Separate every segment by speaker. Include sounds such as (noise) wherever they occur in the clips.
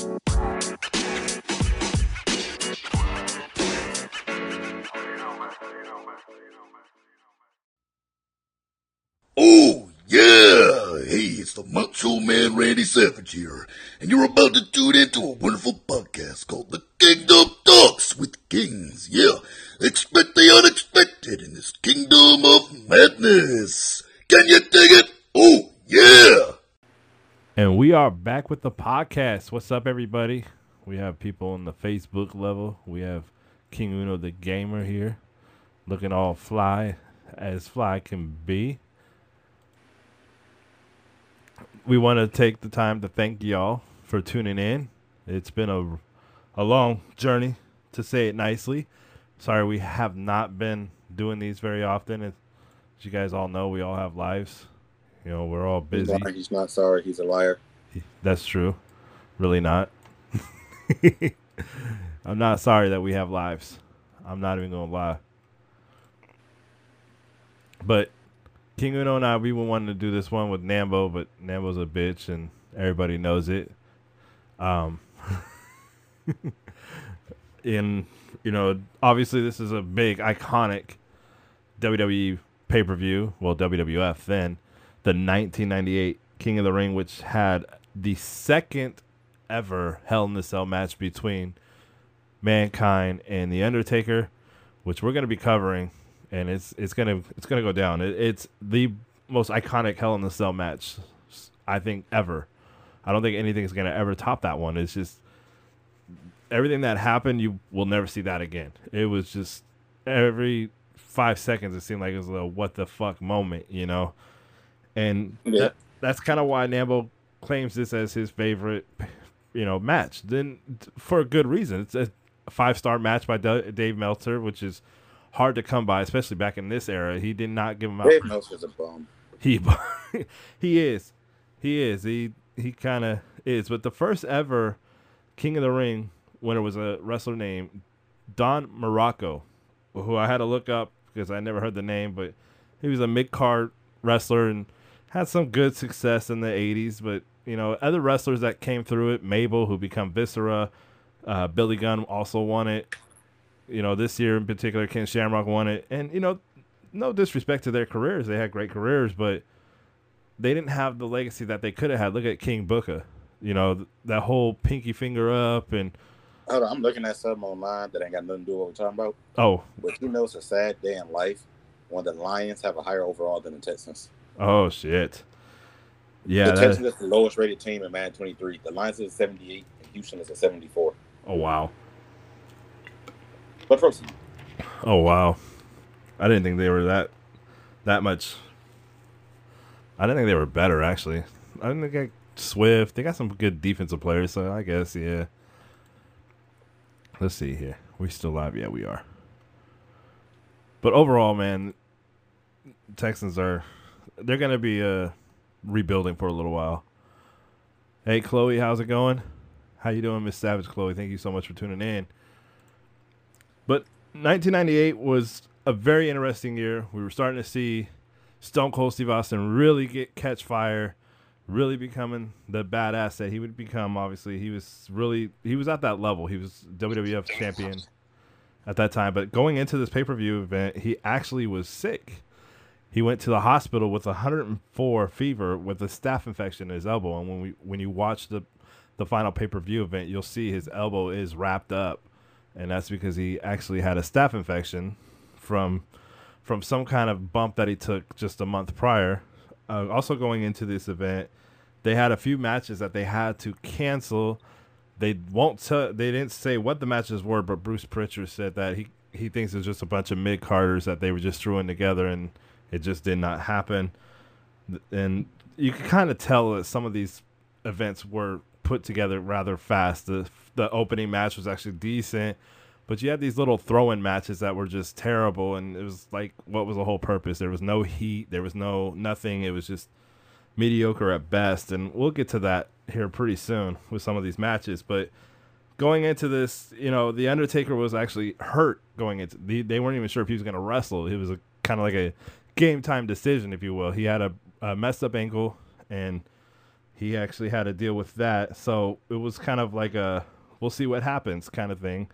Speaker 1: Oh, yeah! Hey, it's the Macho Man Randy Savage here, and you're about to tune into a wonderful podcast called The Kingdom Talks with Kings. Yeah, expect the unexpected in this kingdom of madness. Can you dig it? Oh, yeah!
Speaker 2: And we are back with the podcast. What's up, everybody? We have people on the Facebook level. We have King Uno the Gamer here, looking all fly as fly can be. We want to take the time to thank y'all for tuning in. It's been a, a long journey, to say it nicely. Sorry, we have not been doing these very often. As you guys all know, we all have lives. You know, we're all
Speaker 3: He's,
Speaker 2: busy.
Speaker 3: He's not sorry. He's a liar.
Speaker 2: That's true. Really not. (laughs) I'm not sorry that we have lives. I'm not even gonna lie. But King Uno and I, we wanted to do this one with Nambo, but Nambo's a bitch and everybody knows it. Um, (laughs) in you know, obviously this is a big iconic WWE pay per view. Well, WWF then, the 1998 King of the Ring, which had the second ever Hell in the Cell match between Mankind and The Undertaker, which we're going to be covering, and it's it's gonna it's gonna go down. It, it's the most iconic Hell in the Cell match I think ever. I don't think anything's gonna ever top that one. It's just everything that happened. You will never see that again. It was just every five seconds. It seemed like it was a what the fuck moment, you know. And
Speaker 3: Yeah.
Speaker 2: that, that's kind of why Nambo claims this as his favorite, you know, match. Then for a good reason. It's a five star match by D- Dave Meltzer, which is hard to come by, especially back in this era. He did not give him out.
Speaker 3: Dave Meltzer's a bum.
Speaker 2: He (laughs) he is. He is. He he kind of is. But the first ever King of the Ring winner was a wrestler named Don Muraco, who I had to look up because I never heard the name, but he was a mid card wrestler and had some good success in the 80s. But, you know, other wrestlers that came through it, Mabel, who become Viscera, uh, Billy Gunn also won it. You know, this year in particular, Ken Shamrock won it. And, you know, no disrespect to their careers. They had great careers, but they didn't have the legacy that they could have had. Look at King Booker. You know, th- that whole pinky finger up and
Speaker 3: Hold on, I'm looking at something online that ain't got nothing to do with what we're talking about.
Speaker 2: oh,
Speaker 3: But you know it's a sad day in life when the Lions have a higher overall than the Texans.
Speaker 2: Oh shit. Yeah,
Speaker 3: the Texans is the lowest rated team in Madden 23. The Lions is a 78 and Houston is a 74.
Speaker 2: oh wow.
Speaker 3: But proceed.
Speaker 2: Oh wow. I didn't think they were that that much I didn't think they were better actually. I didn't think they got Swift. They got some good defensive players, so I guess yeah. Let's see here. We still live? Yeah, we are. But overall, man, Texans are they're gonna be uh rebuilding for a little while. Hey Chloe, how's it going? How you doing, Miss Savage Chloe? Thank you so much for tuning in. But 1998 was a very interesting year. We were starting to see Stone Cold Steve Austin really get catch fire, really becoming the badass that he would become. Obviously, he was really he was at that level. He was WWF champion at that time. But going into this pay per view event, he actually was sick. He went to the hospital with 104 fever with a staph infection in his elbow. And when we when you watch the the final pay per view event, you'll see his elbow is wrapped up, and that's because he actually had a staph infection from from some kind of bump that he took just a month prior. Uh, also, going into this event, they had a few matches that they had to cancel. They won't. T- they didn't say what the matches were, but Bruce Pritchard said that he he thinks it's just a bunch of mid carders that they were just throwing together, and it just did not happen. And you can kind of tell that some of these events were put together rather fast. The the opening match was actually decent, but you had these little throw-in matches that were just terrible, and it was like, what was the whole purpose? There was no heat, there was no nothing. It was just mediocre at best, and we'll get to that here pretty soon with some of these matches. But going into this, you know, the Undertaker was actually hurt going into. The, they weren't even sure if he was going to wrestle. It was a kind of like a game time decision, if you will. He had a, a messed up ankle, and he actually had to deal with that. So it was kind of like a we'll see what happens kind of thing.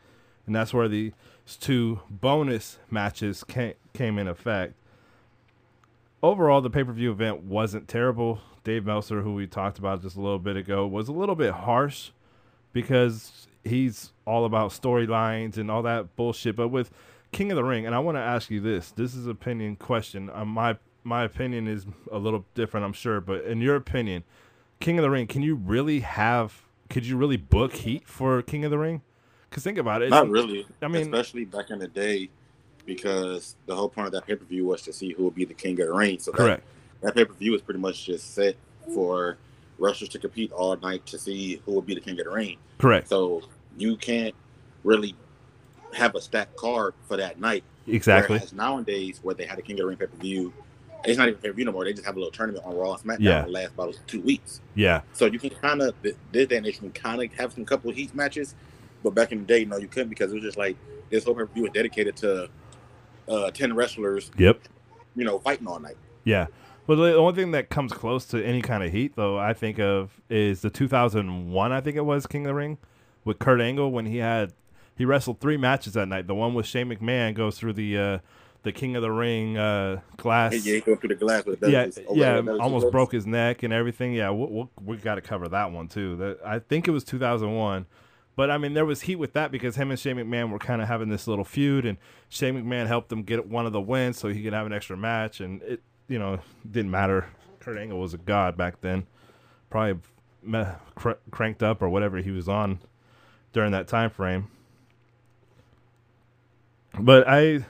Speaker 2: And that's where these two bonus matches came, came in effect. Overall, the pay per view event wasn't terrible. Dave Meltzer, who we talked about just a little bit ago, was a little bit harsh because he's all about storylines and all that bullshit. But with King of the Ring, and I want to ask you this: this is opinion question. Uh, my my opinion is a little different, I'm sure, but in your opinion, King of the Ring, can you really have? Could you really book heat for King of the Ring? Because think about it.
Speaker 3: Not really.
Speaker 2: I mean-
Speaker 3: especially back in the day, because the whole point of that pay per view was to see who would be the king of the ring. So that,
Speaker 2: Correct.
Speaker 3: that pay per view was pretty much just set for wrestlers to compete all night to see who would be the king of the ring.
Speaker 2: Correct.
Speaker 3: So you can't really have a stacked card for that night.
Speaker 2: Exactly.
Speaker 3: Whereas nowadays, where they had a King of the Ring pay per view, it's not even pay per view no more. They just have a little tournament on Raw and SmackDown
Speaker 2: Yeah.
Speaker 3: lasts about two weeks.
Speaker 2: Yeah.
Speaker 3: So you can kind of this day and age, you can kind of have some couple of heat matches, but back in the day, no, you couldn't because it was just like this whole pay per view was dedicated to uh, ten wrestlers,
Speaker 2: Yep.
Speaker 3: you know, fighting all night.
Speaker 2: Yeah. Well, the only thing that comes close to any kind of heat, though, I think of is the 2001, I think it was King of the Ring, with Kurt Angle when he had he wrestled three matches that night. The one with Shane McMahon goes through the uh, the King of the Ring uh, glass.
Speaker 3: Yeah, he go through the glass with
Speaker 2: yeah,
Speaker 3: over
Speaker 2: yeah, almost broke his neck and everything. Yeah, we'll, we'll, we got to cover that one too. That I think it was 2001, but I mean there was heat with that because him and Shane McMahon were kind of having this little feud, and Shane McMahon helped him get one of the wins so he could have an extra match, and it you know didn't matter. Kurt Angle was a god back then, probably me- cr- cranked up or whatever he was on during that time frame. But I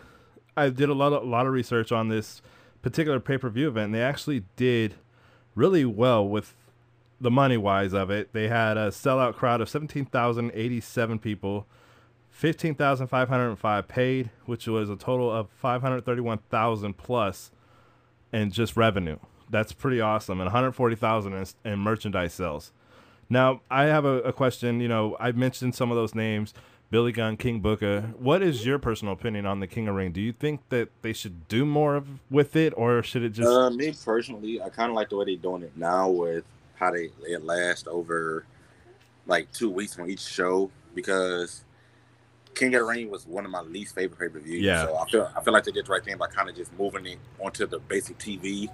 Speaker 2: I did a lot of a lot of research on this particular pay per view event. And they actually did really well with the money wise of it. They had a sellout crowd of seventeen thousand eighty seven people, fifteen thousand five hundred and five paid, which was a total of five hundred thirty one thousand plus in just revenue. That's pretty awesome, and one hundred forty thousand in, in merchandise sales. Now I have a, a question. You know, I mentioned some of those names. Billy Gunn, King Booker. What is your personal opinion on the King of Ring? Do you think that they should do more of, with it, or should it just?
Speaker 3: Uh, me personally, I kind of like the way they're doing it now with how they it lasts over like two weeks on each show because King of the Ring was one of my least favorite pay per views.
Speaker 2: Yeah.
Speaker 3: So I feel I feel like they did the right thing by kind of just moving it onto the basic TV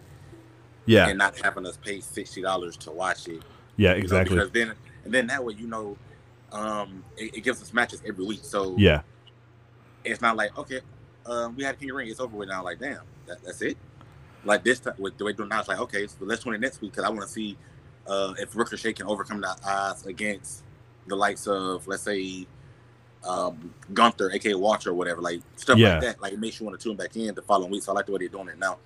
Speaker 2: yeah,
Speaker 3: and not having us pay sixty dollars to watch it.
Speaker 2: yeah,
Speaker 3: you know,
Speaker 2: exactly.
Speaker 3: because then and then that way you know, um, it, it gives us matches every week. So
Speaker 2: Yeah,
Speaker 3: it's not like okay, um, we had King of Ring, it's over with now. Like damn, that, that's it. Like this time with the way doing now, it's like okay, so let's tune in next week because I want to see uh, if Ricochet can overcome the odds against the likes of let's say um, Gunther, aka Walter, or whatever, like stuff
Speaker 2: Yeah.
Speaker 3: like that. Like it makes you want to tune back in the following week. So I like the way they're doing it now.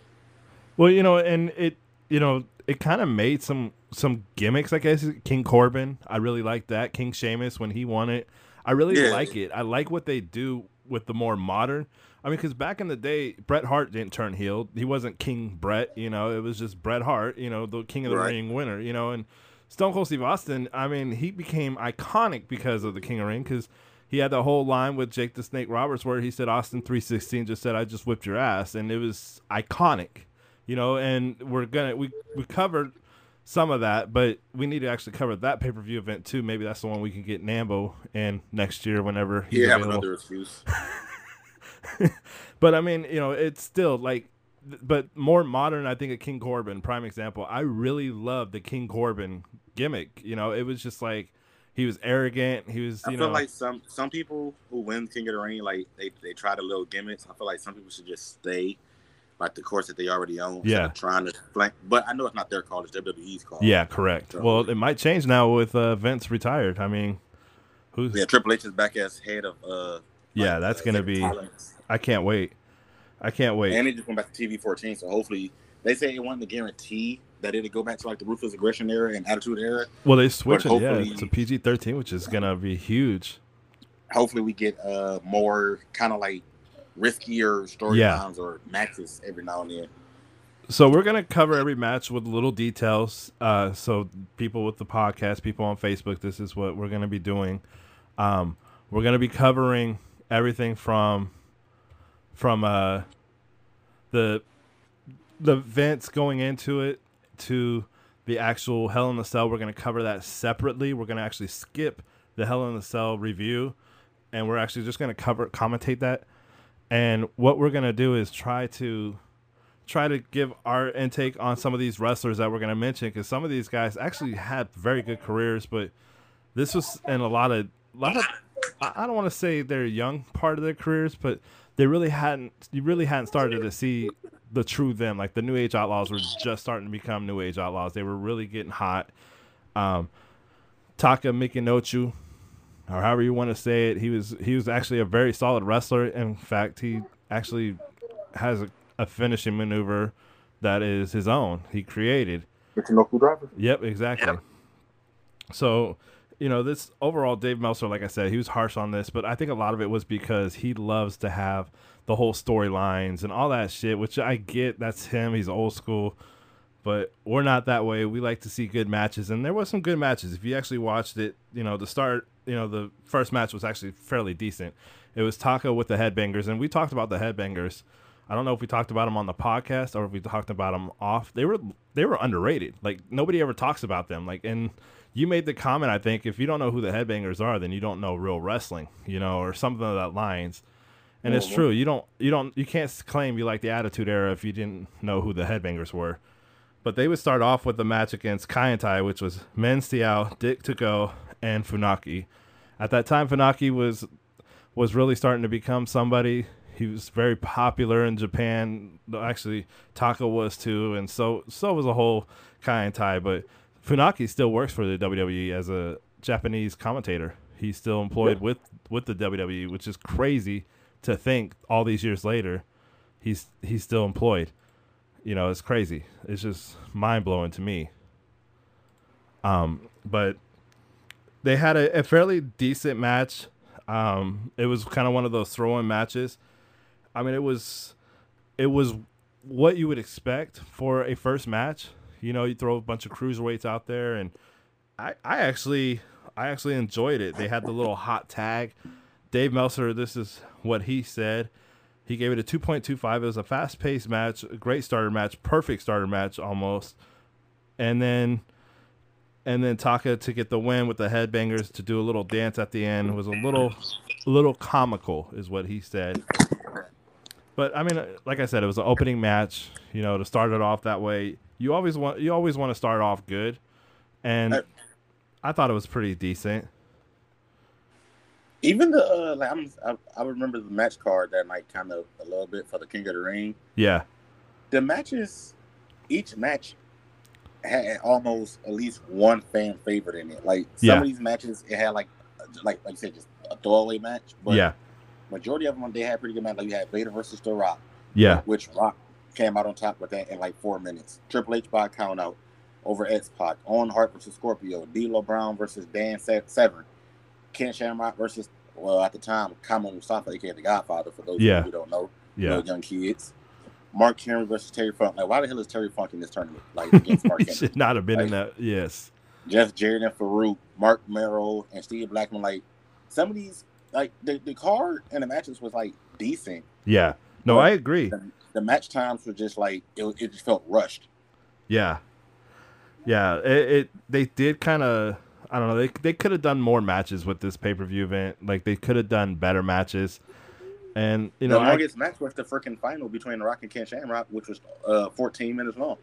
Speaker 2: Well, you know, and it, you know, it kind of made some some gimmicks. I guess King Corbin, I really like that. King Sheamus when he won it, I really
Speaker 3: Yeah.
Speaker 2: like it. I like what they do with the more modern. I mean, because back in the day, Bret Hart didn't turn heel. He wasn't King Bret. You know, it was just Bret Hart. You know, the King of the
Speaker 3: Right.
Speaker 2: Ring winner. You know, and Stone Cold Steve Austin. I mean, he became iconic because of the King of the Ring because. He had the whole line with Jake the Snake Roberts where he said Austin 316 just said I just whipped your ass and it was iconic you know, and we're gonna we we covered some of that, but we need to actually cover that pay per view event too. Maybe that's the one we can get Nambo in next year whenever he's
Speaker 3: have
Speaker 2: available.
Speaker 3: another excuse. (laughs)
Speaker 2: But I mean, you know, it's still like, but more modern. I think a King Corbin, prime example. I really love the King Corbin gimmick. You know, it was just like he was arrogant. He was,
Speaker 3: I
Speaker 2: you
Speaker 3: feel
Speaker 2: know,
Speaker 3: like some some people who win King of the Ring, like they they try the little gimmicks. I feel like some people should just stay like the course that they already own.
Speaker 2: Yeah.
Speaker 3: trying to flank. But I know it's not their call; it's WWE's call.
Speaker 2: yeah, correct.
Speaker 3: So-
Speaker 2: Well, it might change now with uh, Vince retired. I mean, who's?
Speaker 3: yeah. Triple H is back as head of. uh
Speaker 2: Yeah,
Speaker 3: like,
Speaker 2: that's
Speaker 3: uh,
Speaker 2: gonna be.
Speaker 3: Talents.
Speaker 2: I can't wait. I can't wait.
Speaker 3: And they just went back to TV 14, so hopefully they say they wanted to guarantee that it'd go back to like the ruthless aggression era and attitude era.
Speaker 2: Well, they switched it, yeah, to PG thirteen, which is gonna be huge.
Speaker 3: Hopefully we get uh more kind of like riskier storylines or matches every now and then.
Speaker 2: So we're gonna cover every match with little details. Uh, so people with the podcast, people on Facebook, this is what we're gonna be doing. Um, we're gonna be covering everything from from uh the the events going into it to the actual Hell in the Cell. We're going to cover that separately. We're going to actually skip the Hell in the Cell review, and we're actually just going to cover commentate that. And what we're to do is try to try to give our intake on some of these wrestlers that we're to mention because some of these guys actually had very good careers, but this was in a lot of lot of I don't want to say their young part of their careers, but they really hadn't you really hadn't started to see the true them. Like the New Age Outlaws were just starting to become New Age Outlaws. They were really getting hot. Um, Taka Michinoku, or however you want to say it, he was he was actually a very solid wrestler. In fact, he actually has a, a finishing maneuver that is his own. He created.
Speaker 3: Michinoku driver.
Speaker 2: Yep, exactly. Yep. So you know, this overall, Dave Meltzer, like I said, he was harsh on this, but I think a lot of it was because he loves to have the whole storylines and all that shit, which I get. That's him. He's old school, but we're not that way. We like to see good matches, and there was some good matches. If you actually watched it, you know, the start, you know, the first match was actually fairly decent. It was Taka with the headbangers, and we talked about the headbangers. I don't know if we talked about them on the podcast or if we talked about them off. They were they were underrated. Like nobody ever talks about them. Like and you made the comment, I think, if you don't know who the headbangers are, then you don't know real wrestling, you know, or something of that lines. And mm-hmm. it's true. You don't, you don't, you can't claim you like the Attitude Era if you didn't know who the headbangers were. But they would start off with the match against Kaientai, which was Men's Teioh, Dick Togo, and Funaki. At that time, Funaki was was really starting to become somebody. He was very popular in Japan. Actually, Taka was too, and so so was the whole Kaientai. But Funaki still works for the WWE as a Japanese commentator. He's still employed with with the WWE, which is crazy to think. All these years later, he's he's still employed. You know, it's crazy. It's just mind blowing to me. Um, but they had a, a fairly decent match. Um, it was kind of one of those throw-in matches. I mean, it was it was what you would expect for a first match. You know, you throw a bunch of cruiserweights out there, and I, I actually, I actually enjoyed it. They had the little hot tag. Dave Meltzer, this is what he said. He gave it a 2.25. It was a fast paced match, a great starter match, perfect starter match almost. And then and then Taka to get the win with the headbangers to do a little dance at the end was a little a little comical is what he said. But I mean like I said it was an opening match, you know, to start it off that way you always want you always want to start off good, and I, I thought it was pretty decent.
Speaker 3: Even the uh, like I'm, I, I remember the match card that night kind of a little bit for the King of the Ring.
Speaker 2: Yeah,
Speaker 3: the matches, each match had almost at least one fan favorite in it. Like some yeah. of these matches, it had like like like you said, just a throwaway match.
Speaker 2: But yeah,
Speaker 3: majority of them they had pretty good match. Like you had Vader versus The Rock.
Speaker 2: Yeah,
Speaker 3: which Rock came out on top with that in like four minutes. Triple H by count out over X Pac. Owen Hart versus Scorpio. D'Lo Brown versus Dan Severn. Ken Shamrock versus well at the time Kama Mustafa, aka the Godfather. For those yeah. who don't know,
Speaker 2: yeah,
Speaker 3: young kids. Mark Henry versus Terry Funk. Like, why the hell is Terry Funk in this tournament? Like (laughs) against
Speaker 2: Mark Henry. should not have been like, in that. Yes.
Speaker 3: Jeff Jarrett and Faarooq, Mark Mero, and Steve Blackman. Like some of these, like the, the card and the matches was like decent.
Speaker 2: Yeah. No, I agree.
Speaker 3: The, the match times were just like it, it just felt rushed.
Speaker 2: Yeah, yeah. It, it they did kind of I don't know they they could have done more matches with this pay per view event. Like they could have done better matches. And you know,
Speaker 3: the longest match was the freaking final between Rock and Ken Shamrock, which was uh, 14 minutes long.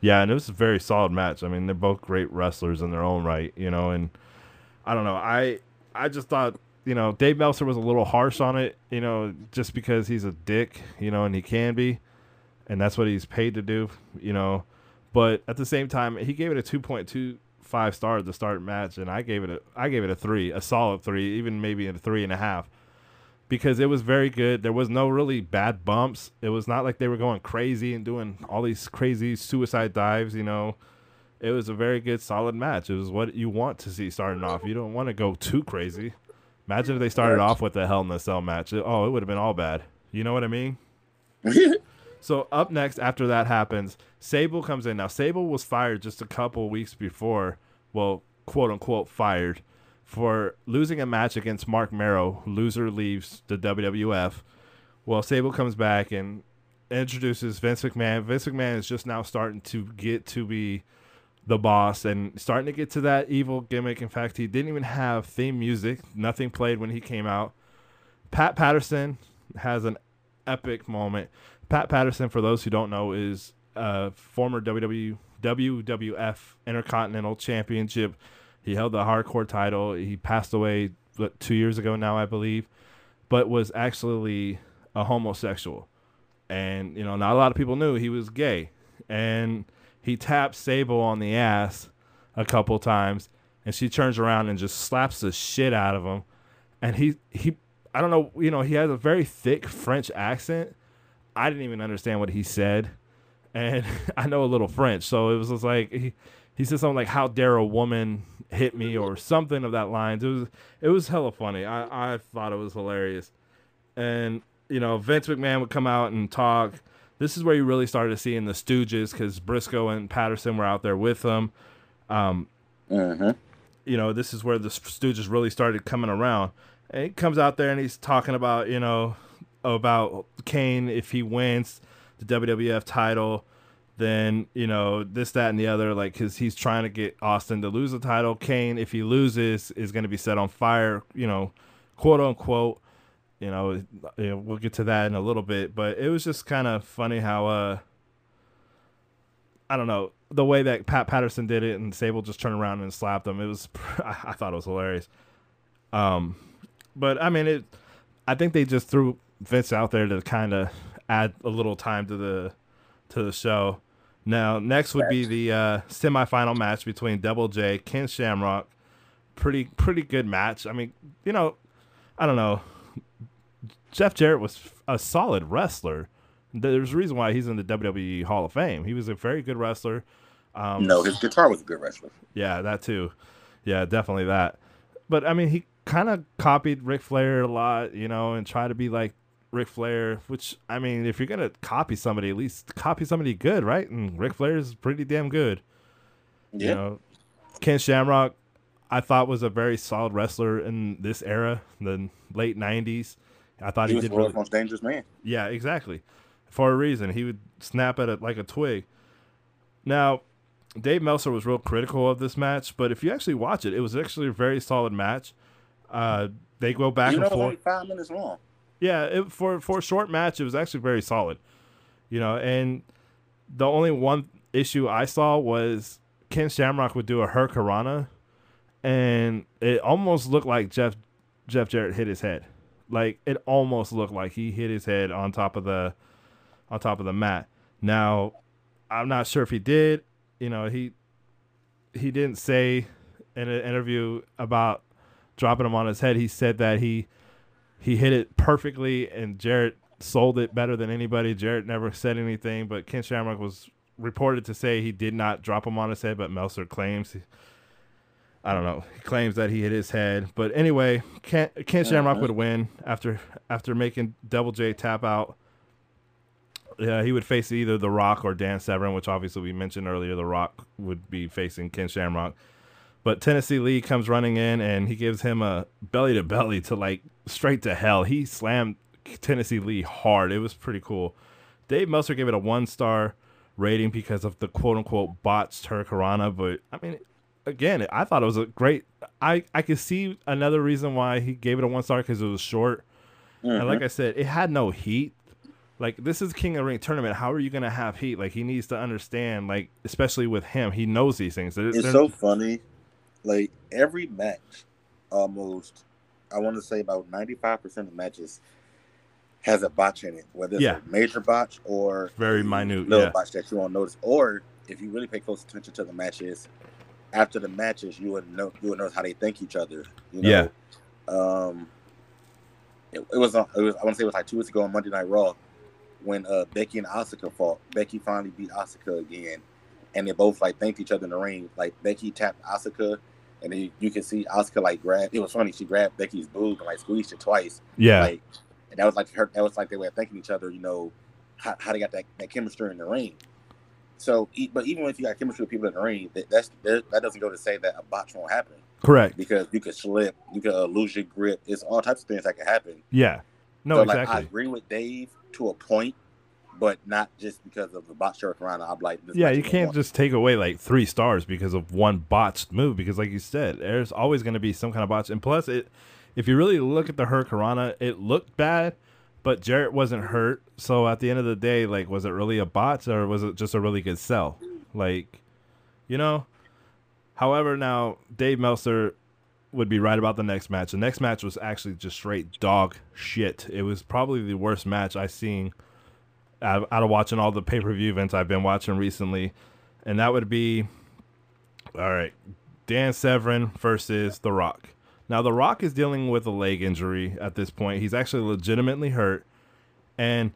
Speaker 2: Yeah, and it was a very solid match. I mean, they're both great wrestlers in their own right, you know. And I don't know, I I just thought you know, Dave Meltzer was a little harsh on it, you know, just because he's a dick, you know, and he can be, and that's what he's paid to do, you know. But at the same time, he gave it a two point two five star at the start match, and I gave it a I gave it a three, a solid three, even maybe a three and a half, because it was very good. There was no really bad bumps. It was not like they were going crazy and doing all these crazy suicide dives, you know. It was a very good, solid match. It was what you want to see starting off. You don't want to go too crazy. Imagine if they started off with a Hell in a Cell match. Oh, it would have been all bad. You know what I mean? (laughs) so up next, after that happens, Sable comes in. Now Sable was fired just a couple weeks before. Well, quote unquote fired for losing a match against Mark Mero. Loser leaves the WWF. Well, Sable comes back and introduces Vince McMahon. Vince McMahon is just now starting to get to be the boss and starting to get to that evil gimmick. In fact, he didn't even have theme music. Nothing played when he came out. Pat Patterson has an epic moment. Pat Patterson, for those who don't know, is a former WWF Intercontinental Championship. He held the hardcore title. He passed away what, two years ago now, I believe, but was actually a homosexual. And, you know, not a lot of people knew he was gay. And he taps Sable on the ass a couple times, and she turns around and just slaps the shit out of him. And he, he, I don't know, you know, he has a very thick French accent. I didn't even understand what he said and (laughs) I know a little French, so it was just like he, he said something like "How dare a woman hit me" or something of that line. It was it was hella funny. I I thought it was hilarious, and you know Vince McMahon would come out and talk. This is where you really started seeing the Stooges because Briscoe and Patterson were out there with them. Um,
Speaker 3: Mm-hmm.
Speaker 2: you know, this is where the Stooges really started coming around. And he comes out there and he's talking about, you know, about Kane if he wins the WWF title, then you know this, that, and the other. Like, because he's trying to get Austin to lose the title. Kane, if he loses, is going to be set on fire. You know, quote unquote. You know, you know, we'll get to that in a little bit, but it was just kind of funny how uh I don't know the way that Pat Patterson did it, and Sable just turned around and slapped him. It was, (laughs) I thought it was hilarious. Um, but I mean, it. I think they just threw Vince out there to kind of add a little time to the to the show. Now, next would be the uh, semifinal match between Double J, Ken Shamrock. Pretty pretty good match. I mean, you know, I don't know. Jeff Jarrett was a solid wrestler. There's a reason why he's in the WWE Hall of Fame. He was a very good wrestler. Um,
Speaker 3: No, his guitar was a good wrestler.
Speaker 2: yeah, that too. Yeah, definitely that. But I mean, he kind of copied Ric Flair a lot, you know, and tried to be like Ric Flair. Which I mean, if you're gonna copy somebody, at least copy somebody good, right? And Ric Flair is pretty damn good.
Speaker 3: Yeah.
Speaker 2: You know, Ken Shamrock, I thought was a very solid wrestler in this era, the late '90s. I thought
Speaker 3: he
Speaker 2: he,
Speaker 3: was
Speaker 2: did
Speaker 3: the
Speaker 2: really.
Speaker 3: most dangerous man.
Speaker 2: Yeah, exactly. For a reason, he would snap at it like a twig. Now, Dave Meltzer was real critical of this match, but if you actually watch it, it was actually a very solid match. Uh, they go back
Speaker 3: you know,
Speaker 2: and forth.
Speaker 3: five minutes long.
Speaker 2: Yeah, it, for for a short match, it was actually very solid. You know, and the only one issue I saw was Ken Shamrock would do a Hurricanrana, and it almost looked like Jeff Jeff Jarrett hit his head. Like it almost looked like he hit his head on top of the on top of the mat. Now, I'm not sure if he did. You know, he he didn't say in an interview about dropping him on his head. He said that he he hit it perfectly, and Jarrett sold it better than anybody. Jarrett never said anything, but Ken Shamrock was reported to say he did not drop him on his head, but Meltzer claims. I don't know. He claims that he hit his head, but anyway, Ken, Ken Shamrock would win after after making Double J tap out. Yeah, he would face either The Rock or Dan Severn, which obviously we mentioned earlier. The Rock would be facing Ken Shamrock. But Tennessee Lee comes running in and he gives him a belly to belly to like straight to hell. He slammed Tennessee Lee hard. It was pretty cool. Dave Meltzer gave it a one star rating because of the quote unquote botched Hurricanrana. But I mean, again, I thought it was a great. I I could see another reason why he gave it a one star because it was short. And like mm-hmm. I said, it had no heat. Like this is King of the Ring tournament. How are you gonna have heat? Like he needs to understand. Like especially with him, he knows these things.
Speaker 3: It's so funny. Like every match, almost, I want to say about ninety-five percent of matches has a botch in it, whether it's
Speaker 2: Yeah.
Speaker 3: a major botch or
Speaker 2: Very minute,
Speaker 3: little
Speaker 2: yeah.
Speaker 3: botch that you won't notice. Or if you really pay close attention to the matches, after the matches, you would know you would know how they thank each other. You know?
Speaker 2: Yeah.
Speaker 3: Um. It, it was on. It was. I want to say it was like two weeks ago on Monday Night Raw when uh Becky and Asuka fought. Becky finally beat Asuka again, and they both like thanked each other in the ring. Like Becky tapped Asuka, and then you, can see Asuka like grab. It was funny. She grabbed Becky's boob and like squeezed it twice.
Speaker 2: yeah,
Speaker 3: Like, and that was like her. That was like they were thanking each other. You know, how, how they got that, that chemistry in the ring. So, but even if you got chemistry with people in the ring, that, that's that doesn't go to say that a botch won't happen
Speaker 2: correct.
Speaker 3: because you could slip, you could uh, lose your grip. It's all types of things that can happen.
Speaker 2: Yeah, no,
Speaker 3: so, like, I agree with Dave to a point, but not just because of the botched Hurricanrana. I'm like,
Speaker 2: yeah, you can't just take away like three stars because of one botched move. Because like you said, there's always going to be some kind of botch. And plus, it if you really look at the Hurricanrana, it looked bad, but Jarrett wasn't hurt. So at the end of the day, like, was it really a botch or was it just a really good sell? Like, you know. However, now Dave Meltzer would be right about the next match. The next match was actually just straight dog shit. It was probably the worst match I've seen out of watching all the pay per view events I've been watching recently, and that would be all right. Dan Severn versus The Rock. Now, The Rock is dealing with a leg injury at this point. He's actually legitimately hurt, and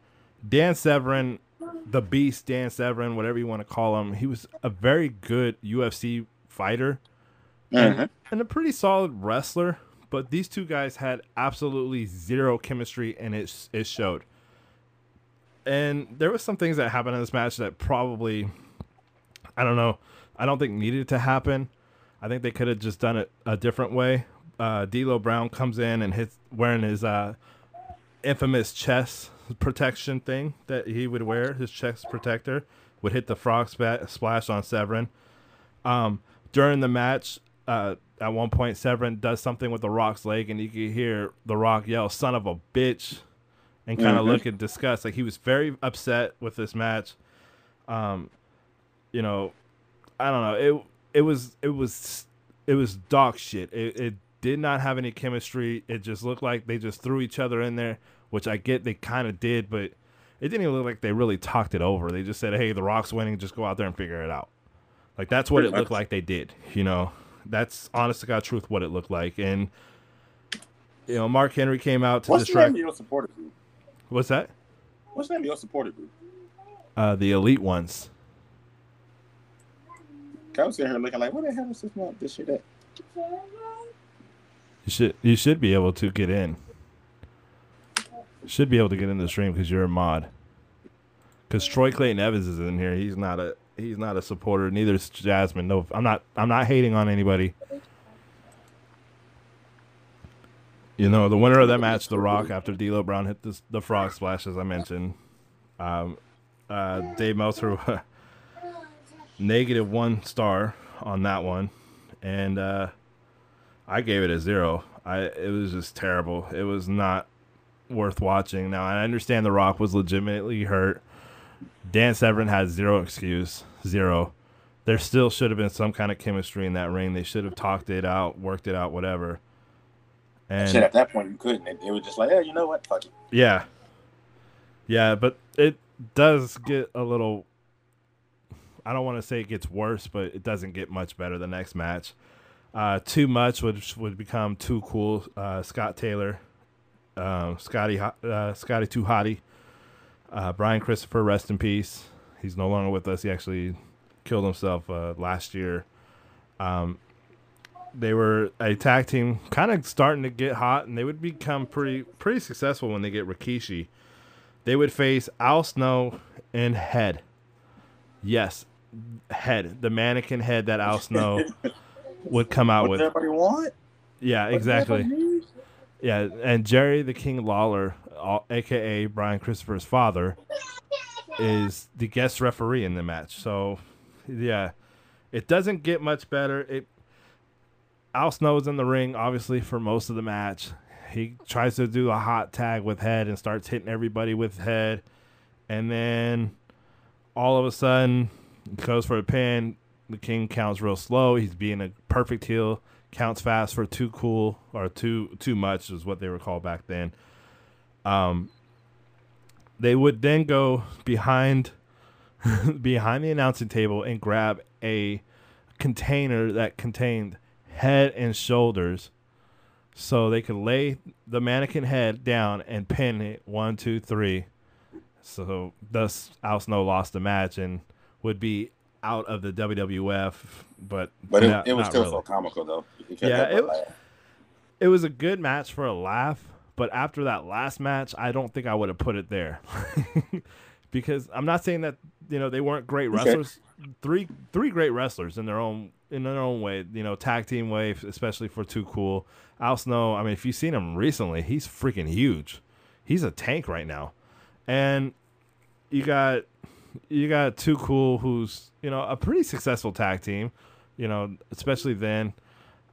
Speaker 2: Dan Severn, the Beast, Dan Severn, whatever you want to call him, he was a very good UFC fighter
Speaker 3: Mm-hmm.
Speaker 2: and a pretty solid wrestler. But these two guys had absolutely zero chemistry, and it it showed. And there was some things that happened in this match that probably, I don't know, I don't think needed to happen. I think they could have just done it a different way. Uh, D'Lo Brown comes in and hits wearing his uh, infamous chest protection thing that he would wear, his chest protector, would hit the frog spa- splash on Severn. Um, during the match, uh, at one point, Severn does something with the Rock's leg, and you can hear the Rock yell, "Son of a bitch!" And kind of
Speaker 3: Mhm.
Speaker 2: look and disgust. Like he was very upset with this match. Um, you know, I don't know. It it was it was it was dog shit. It, it did not have any chemistry. It just looked like they just threw each other in there, which I get they kind of did, but it didn't even look like they really talked it over. They just said, "Hey, the Rock's winning. Just go out there and figure it out." Like that's what it looked like they did. You know, that's honest to God truth what it looked like. And you know, Mark Henry came out to
Speaker 3: What's
Speaker 2: distract.
Speaker 3: your?
Speaker 2: What's that?
Speaker 3: What's the name of your supporter group?
Speaker 2: Uh, the elite ones.
Speaker 3: I was sitting here looking like, what the hell is this one? This shit at?
Speaker 2: You should you should be able to get in. Should be able to get in the stream because you're a mod. Because Troy Clayton Evans is in here. He's not a he's not a supporter. Neither is Jasmine. No, I'm not I'm not hating on anybody. You know, the winner of that match, The Rock, after D'Lo Brown hit the the frog splash, as I mentioned. Um, uh, Dave Meltzer, (laughs) negative one star on that one, and uh, I gave it a zero. I it was just terrible. It was not worth watching. Now I understand The Rock was legitimately hurt. Dan Severn had zero excuse, zero. There still should have been some kind of chemistry in that ring. They should have talked it out, worked it out, whatever. And
Speaker 3: shit, at that point you couldn't. It, it was just like, yeah, you know what? Fuck it.
Speaker 2: yeah. Yeah, but it does get a little I don't want to say it gets worse, but it doesn't get much better the next match. Uh, too much would would become too cool. Uh, Scott Taylor, um, Scotty, uh, Scotty Too Hottie, uh, Brian Christopher, rest in peace. He's no longer with us. He actually killed himself uh, last year. Um, they were a tag team, kind of starting to get hot, and they would become pretty pretty successful when they get Rikishi. They would face Al Snow and Head. Yes, Head, the mannequin head that Al Snow (laughs) would come out
Speaker 3: What
Speaker 2: with.
Speaker 3: everybody want?
Speaker 2: Yeah,
Speaker 3: What
Speaker 2: exactly. Yeah, and Jerry the King Lawler, aka Brian Christopher's father, is the guest referee in the match. So, yeah, it doesn't get much better. It Al Snow's in the ring, obviously, for most of the match. He tries to do a hot tag with head and starts hitting everybody with head, and then all of a sudden goes for a pin. The King counts real slow. He's being a perfect heel. Counts fast for too cool or too too much is what they were called back then. Um, they would then go behind (laughs) behind the announcing table and grab a container that contained head and shoulders so they could lay the mannequin head down and pin it one two three so thus Al Snow lost the match and would be out of the WWF but
Speaker 3: But it,
Speaker 2: not-
Speaker 3: it was still
Speaker 2: really.
Speaker 3: so comical though.
Speaker 2: Yeah, it-
Speaker 3: laugh.
Speaker 2: it was a good match for a laugh, but after that last match, I don't think I would have put it there. (laughs) because I'm not saying that, you know, they weren't great
Speaker 3: Okay.
Speaker 2: wrestlers. Three three great wrestlers in their own in their own way, you know, tag team way, especially for Too Cool. Al Snow, I mean, if you've seen him recently, he's freaking huge. He's a tank right now. And you got you got Too Cool, who's you know a pretty successful tag team. You know, especially then.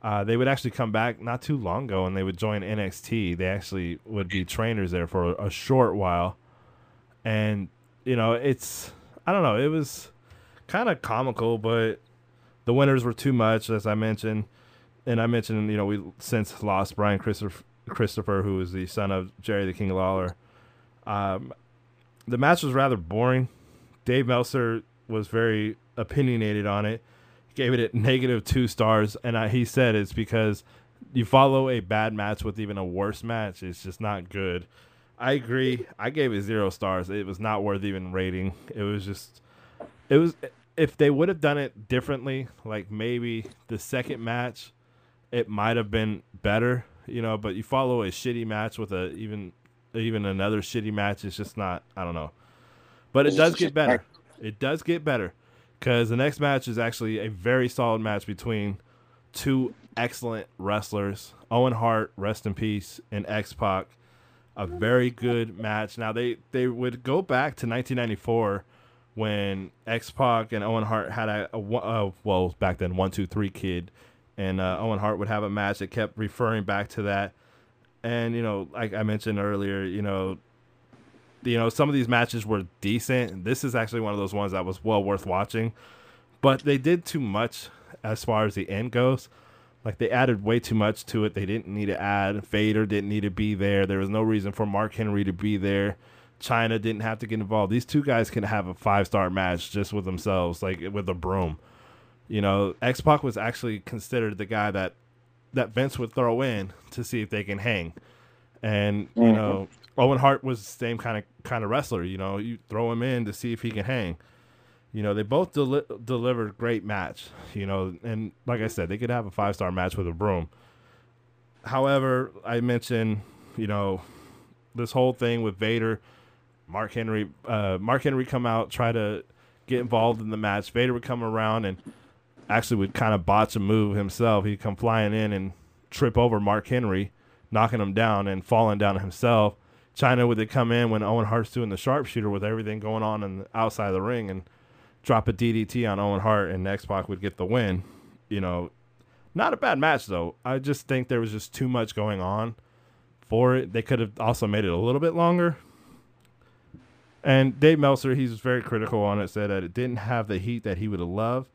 Speaker 2: Uh, they would actually come back not too long ago and they would join NXT. They actually would be trainers there for a short while. And, you know, it's, I don't know, it was kind of comical, but the winners were too much, as I mentioned. And I mentioned, you know, we since lost Brian Christopher, Christopher who is the son of Jerry the King Lawler. Um, the match was rather boring. Dave Meltzer was very opinionated on it gave it a negative two stars, and I, he said it's because you follow a bad match with even a worse match. It's just not good. I agree. I gave it zero stars. It was not worth even rating. It was just, it was. If they would have done it differently, like maybe the second match, it might have been better, you know. But you follow a shitty match with a even even another shitty match. It's just not. I don't know. But it does get better. It does get better because the next match is actually a very solid match between two excellent wrestlers, Owen Hart, rest in peace, and X Pac. A very good match. Now they they would go back to 1994 when X Pac and Owen Hart had a, a, a, well back then one two three kid, and uh, Owen Hart would have a match that kept referring back to that. And you know, like I mentioned earlier, you know, you know, some of these matches were decent. This is actually one of those ones that was well worth watching, but they did too much as far as the end goes. Like they added way too much to it. They didn't need to add. Vader didn't need to be there. There was no reason for Mark Henry to be there. Chyna didn't have to get involved. These two guys can have a five star match just with themselves, like with a broom. You know, X Pac was actually considered the guy that that Vince would throw in to see if they can hang. And you mm-hmm. know, Owen Hart was the same kind of kind of wrestler. You know, you throw him in to see if he can hang. You know, they both deli- delivered great match. You know, and like I said, they could have a five star match with a broom. However, I mentioned, you know, this whole thing with Vader, Mark Henry, uh, Mark Henry come out try to get involved in the match. Vader would come around and actually would kind of botch a move himself. He'd come flying in and trip over Mark Henry, knocking him down and falling down himself Chyna would come in when Owen Hart's doing the sharpshooter with everything going on in the outside of the ring and drop a DDT on Owen Hart and X Pac would get the win. You know, not a bad match though. I just think there was just too much going on for it. They could have also made it a little bit longer. And Dave Meltzer, he's very critical on it, said that it didn't have the heat that he would have loved,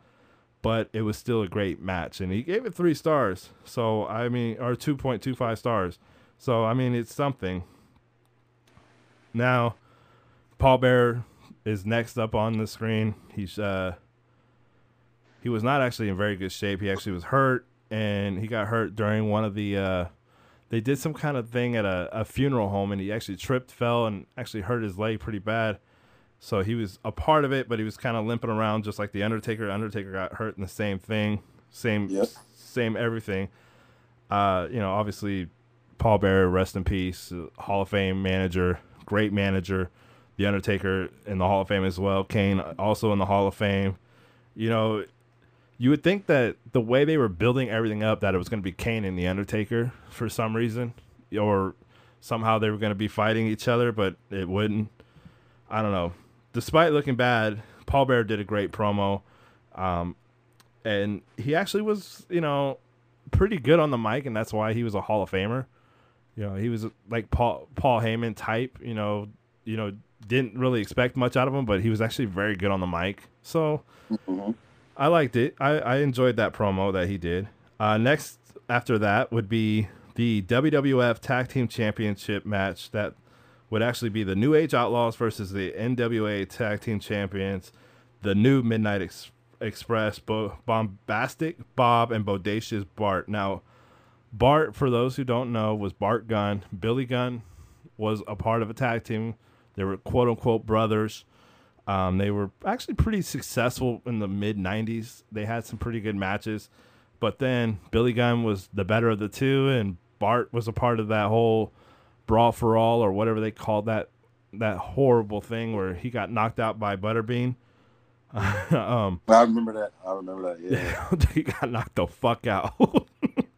Speaker 2: but it was still a great match. And he gave it three stars. So, I mean, or 2.25 stars. So, I mean, it's something. Now, Paul Bearer is next up on the screen. He's uh he was not actually in very good shape. He actually was hurt and he got hurt during one of the uh they did some kind of thing at a, a funeral home and he actually tripped, fell and actually hurt his leg pretty bad. So he was a part of it, but he was kind of limping around just like the Undertaker. Undertaker got hurt in the same thing, same yep. same everything. Uh, you know, obviously Paul Bearer, rest in peace, Hall of Fame manager, great manager. The Undertaker in the Hall of Fame as well. Kane also in the Hall of Fame. You know, you would think that the way they were building everything up, that it was going to be Kane and the Undertaker for some reason, or somehow they were going to be fighting each other, but it wouldn't. I don't know. Despite looking bad, Paul Bear did a great promo, um, and he actually was, you know, pretty good on the mic, and that's why he was a Hall of Famer. You know, he was like Paul Paul Heyman type. You know, you know, didn't really expect much out of him, but he was actually very good on the mic. So mm-hmm. I liked it. I, I enjoyed that promo that he did. Uh, next after that would be the WWF Tag Team Championship match that would actually be the New Age Outlaws versus the NWA Tag Team Champions, the new Midnight Ex- Express, Bo- Bombastic Bob and Bodacious Bart. Now, Bart, for those who don't know, was Bart Gunn. Billy Gunn was a part of a tag team. They were quote unquote brothers. Um, they were actually pretty successful in the mid 90s. They had some pretty good matches. But then Billy Gunn was the better of the two, and Bart was a part of that whole brawl for all or whatever they called that that horrible thing where he got knocked out by Butterbean. (laughs)
Speaker 3: um, I remember that. I remember that. Yeah, (laughs)
Speaker 2: he got knocked the fuck out. (laughs)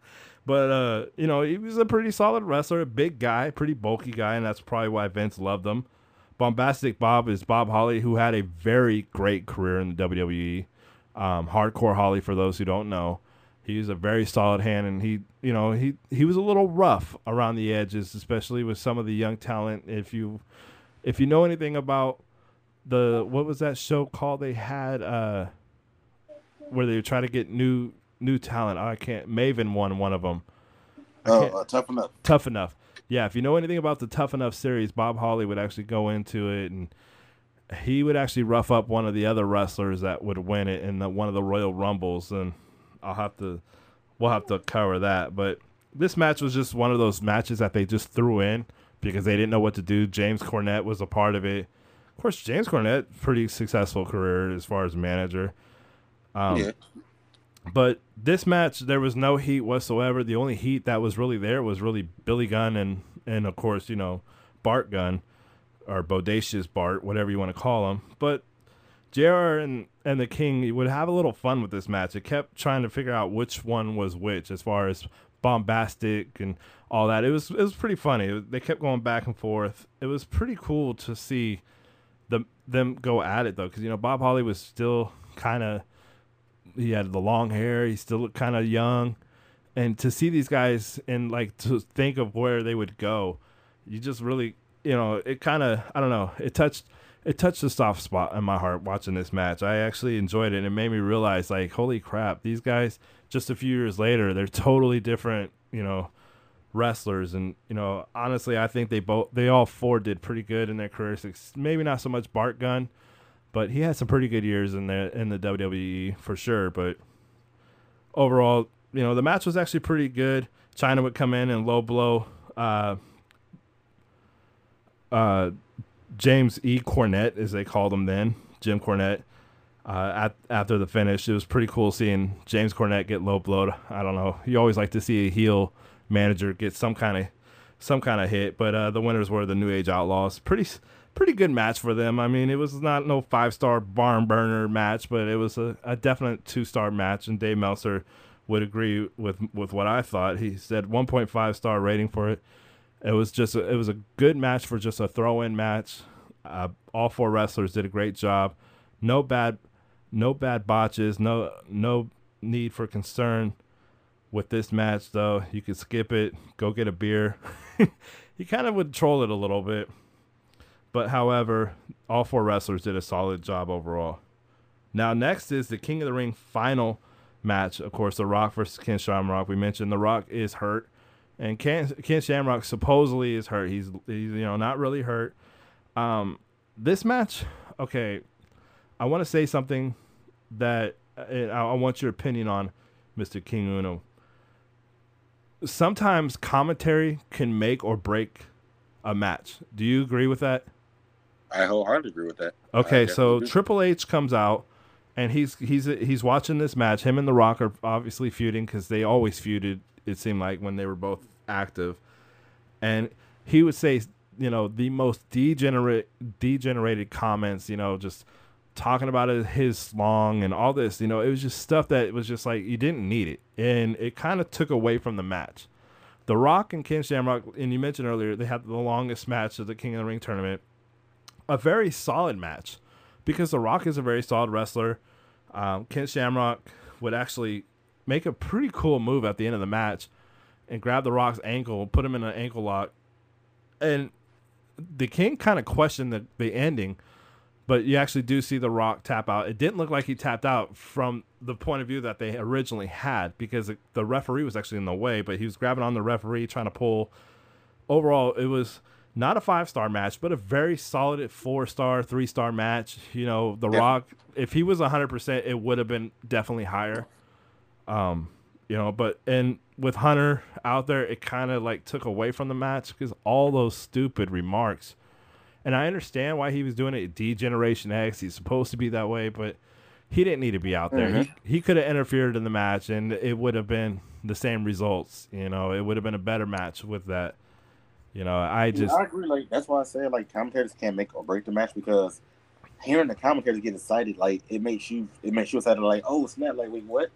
Speaker 2: But uh, you know, he was a pretty solid wrestler, a big guy, pretty bulky guy, and that's probably why Vince loved him. Bombastic Bob is Bob Holly, who had a very great career in the WWE. Um, hardcore Holly, for those who don't know, he's a very solid hand, and he, you know, he he was a little rough around the edges, especially with some of the young talent. If you if you know anything about the what was that show called? They had uh, where they try to get new new talent. I can't. Maven won one of them.
Speaker 3: Oh, uh, tough enough.
Speaker 2: Tough enough. Yeah, if you know anything about the Tough Enough series, Bob Holly would actually go into it and he would actually rough up one of the other wrestlers that would win it in the, one of the Royal Rumbles, and I'll have to we'll have to cover that. But this match was just one of those matches that they just threw in because they didn't know what to do. James Cornette was a part of it. Of course, James Cornette pretty successful career as far as manager. Um, yeah. But this match, there was no heat whatsoever. The only heat that was really there was really Billy Gunn and and of course you know Bart Gunn or Bodacious Bart, whatever you want to call him. But JR and and the King would have a little fun with this match. It kept trying to figure out which one was which as far as bombastic and all that. It was it was pretty funny. They kept going back and forth. It was pretty cool to see the them go at it though, because you know Bob Holly was still kind of he had the long hair. He still looked kind of young, and to see these guys and like to think of where they would go, you just really you know it kind of I don't know it touched it touched a soft spot in my heart watching this match. I actually enjoyed it and it made me realize like holy crap, these guys just a few years later they're totally different, you know, wrestlers and you know honestly I think they both they all four did pretty good in their careers. Maybe not so much Bart Gunn, but he had some pretty good years in the in the WWE for sure, but overall, you know, the match was actually pretty good. Chyna would come in and low blow uh, uh, James E. Cornette, as they called him then, Jim Cornette. Uh, at, after the finish, it was pretty cool seeing James Cornette get low blowed. I don't know. You always like to see a heel manager get some kind of some kind of hit, but uh, the winners were the New Age Outlaws. Pretty pretty good match for them. I mean, it was not no five star barn burner match, but it was a, a definite two star match. And Dave Meltzer would agree with with what I thought. He said 1.5 star rating for it. It was just a, it was a good match for just a throw in match. Uh, all four wrestlers did a great job. No bad no bad botches. No no need for concern with this match though. You could skip it, go get a beer. (laughs) he kind of would troll it a little bit. But however, all four wrestlers did a solid job overall. Now next is the King of the Ring final match. Of course, The Rock versus Ken Shamrock. We mentioned The Rock is hurt and Ken, Ken Shamrock supposedly is hurt. He's, he's you know not really hurt. Um, this match, okay, I want to say something that uh, I, want your opinion on, Mister King Uno. Sometimes commentary can make or break a match. Do you agree with that?
Speaker 3: I wholeheartedly agree with that.
Speaker 2: Okay, so Triple H comes out and he's he's he's watching this match. Him and The Rock are obviously feuding because they always feuded. It seemed like when they were both active, and he would say, you know, the most degenerate, degenerated comments. You know, just talking about his long and all this. You know, it was just stuff that was just like you didn't need it, and it kind of took away from the match. The Rock and Ken Shamrock, and you mentioned earlier, they had the longest match of the King of the Ring tournament. A very solid match because The Rock is a very solid wrestler. Um, Shamrock would actually make a pretty cool move at the end of the match and grab the Rock's ankle, put him in an ankle lock, and the King kind of questioned the, the ending, but you actually do see the Rock tap out. It didn't look like he tapped out from the point of view that they originally had because the referee was actually in the way, but he was grabbing on the referee trying to pull. Overall, it was not a five star match, but a very solid four star, three star match. You know, The yeah. Rock, if he was 100%, it would have been definitely higher. Um, you know, but and with Hunter out there, it kind of like took away from the match because all those stupid remarks. And I understand why he was doing it. D Generation X, he's supposed to be that way, but he didn't need to be out there. Mm-hmm. He, he could have interfered in the match, and it would have been the same results. You know, it would have been a better match with that. You know, I just
Speaker 3: yeah, I agree. Like that's why I say like commentators can't make or break the match because hearing the commentators get excited, like it makes you it makes you excited. Like oh snap! Like wait what?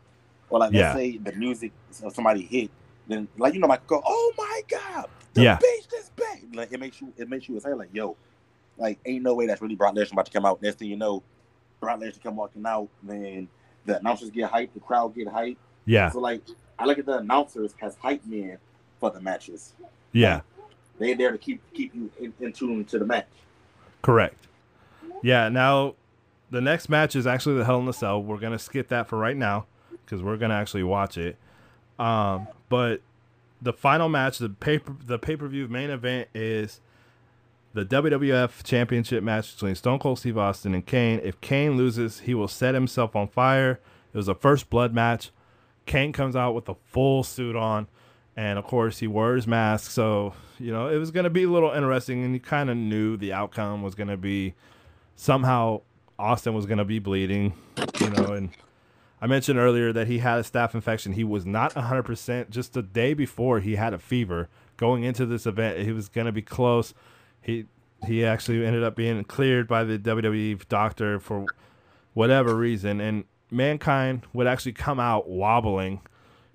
Speaker 3: or like yeah. let's say the music of somebody hit, then like you know, like go, oh my god, the
Speaker 2: yeah.
Speaker 3: bass is back. Like it makes you, it makes you excited. like, yo, like ain't no way that's really Brock Lesnar about to come out. Next thing you know, Brock Lesnar come walking out, then the announcers get hyped, the crowd get hyped.
Speaker 2: Yeah.
Speaker 3: So like I look at the announcers as hype men for the matches.
Speaker 2: Yeah.
Speaker 3: They're there to keep keep you in, in tune to the match.
Speaker 2: Correct. Yeah. Now, the next match is actually the Hell in the Cell. We're gonna skip that for right now because we're gonna actually watch it. Um, but the final match, the paper, the pay per view main event is the WWF Championship match between Stone Cold Steve Austin and Kane. If Kane loses, he will set himself on fire. It was a first blood match. Kane comes out with a full suit on, and of course he wears mask. So you know it was going to be a little interesting, and you kind of knew the outcome was going to be somehow Austin was going to be bleeding. You know, and I mentioned earlier that he had a staph infection. He was not 100%. Just the day before, he had a fever. Going into this event, he was going to be close. He he actually ended up being cleared by the WWE doctor for whatever reason, and Mankind would actually come out wobbling,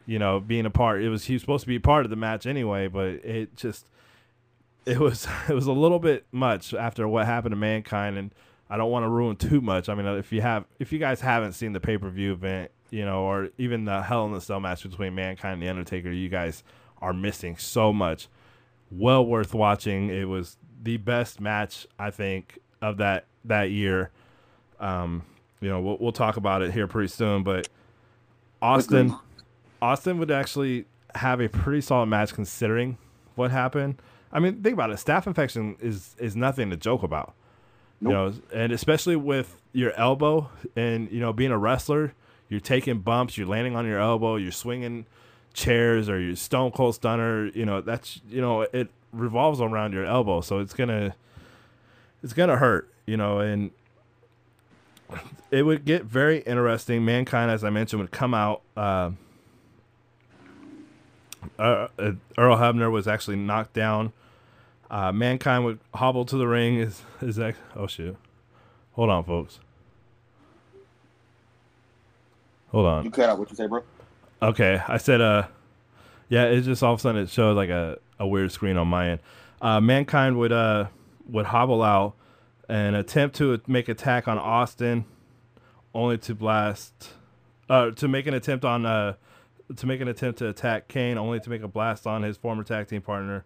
Speaker 2: you know, being a part. It was he was supposed to be part of the match anyway, but it just it was (laughs) it was a little bit much after what happened to Mankind, and I don't want to ruin too much. I mean, if you have if you guys haven't seen the pay per view event, you know, or even the Hell in the Cell match between Mankind and the Undertaker, you guys are missing so much. Well worth watching. It was the best match I think of that that year. Um, you know, we'll, we'll talk about it here pretty soon, but Austin
Speaker 3: Agreed.
Speaker 2: Austin would actually have a pretty solid match considering what happened. I mean, think about it. Staph infection is is nothing to joke about. You know, and especially with your elbow and you know being a wrestler, you're taking bumps, you're landing on your elbow, you're swinging chairs or your stone cold stunner. You know that's you know it revolves around your elbow, so it's gonna it's gonna hurt. You know, and it would get very interesting. Mankind, as I mentioned, would come out. Uh, uh, uh, Earl Hebner was actually knocked down. Uh, Mankind would hobble to the ring. Is is that? Oh shit! Hold on, folks. Hold on.
Speaker 3: You cut out what you say, bro.
Speaker 2: Okay, I said, uh, yeah, it just all of a sudden it showed like a, a weird screen on my end. Uh, Mankind would uh would hobble out and attempt to make attack on Austin, only to blast, uh, to make an attempt on uh, to make an attempt to attack Kane, only to make a blast on his former tag team partner.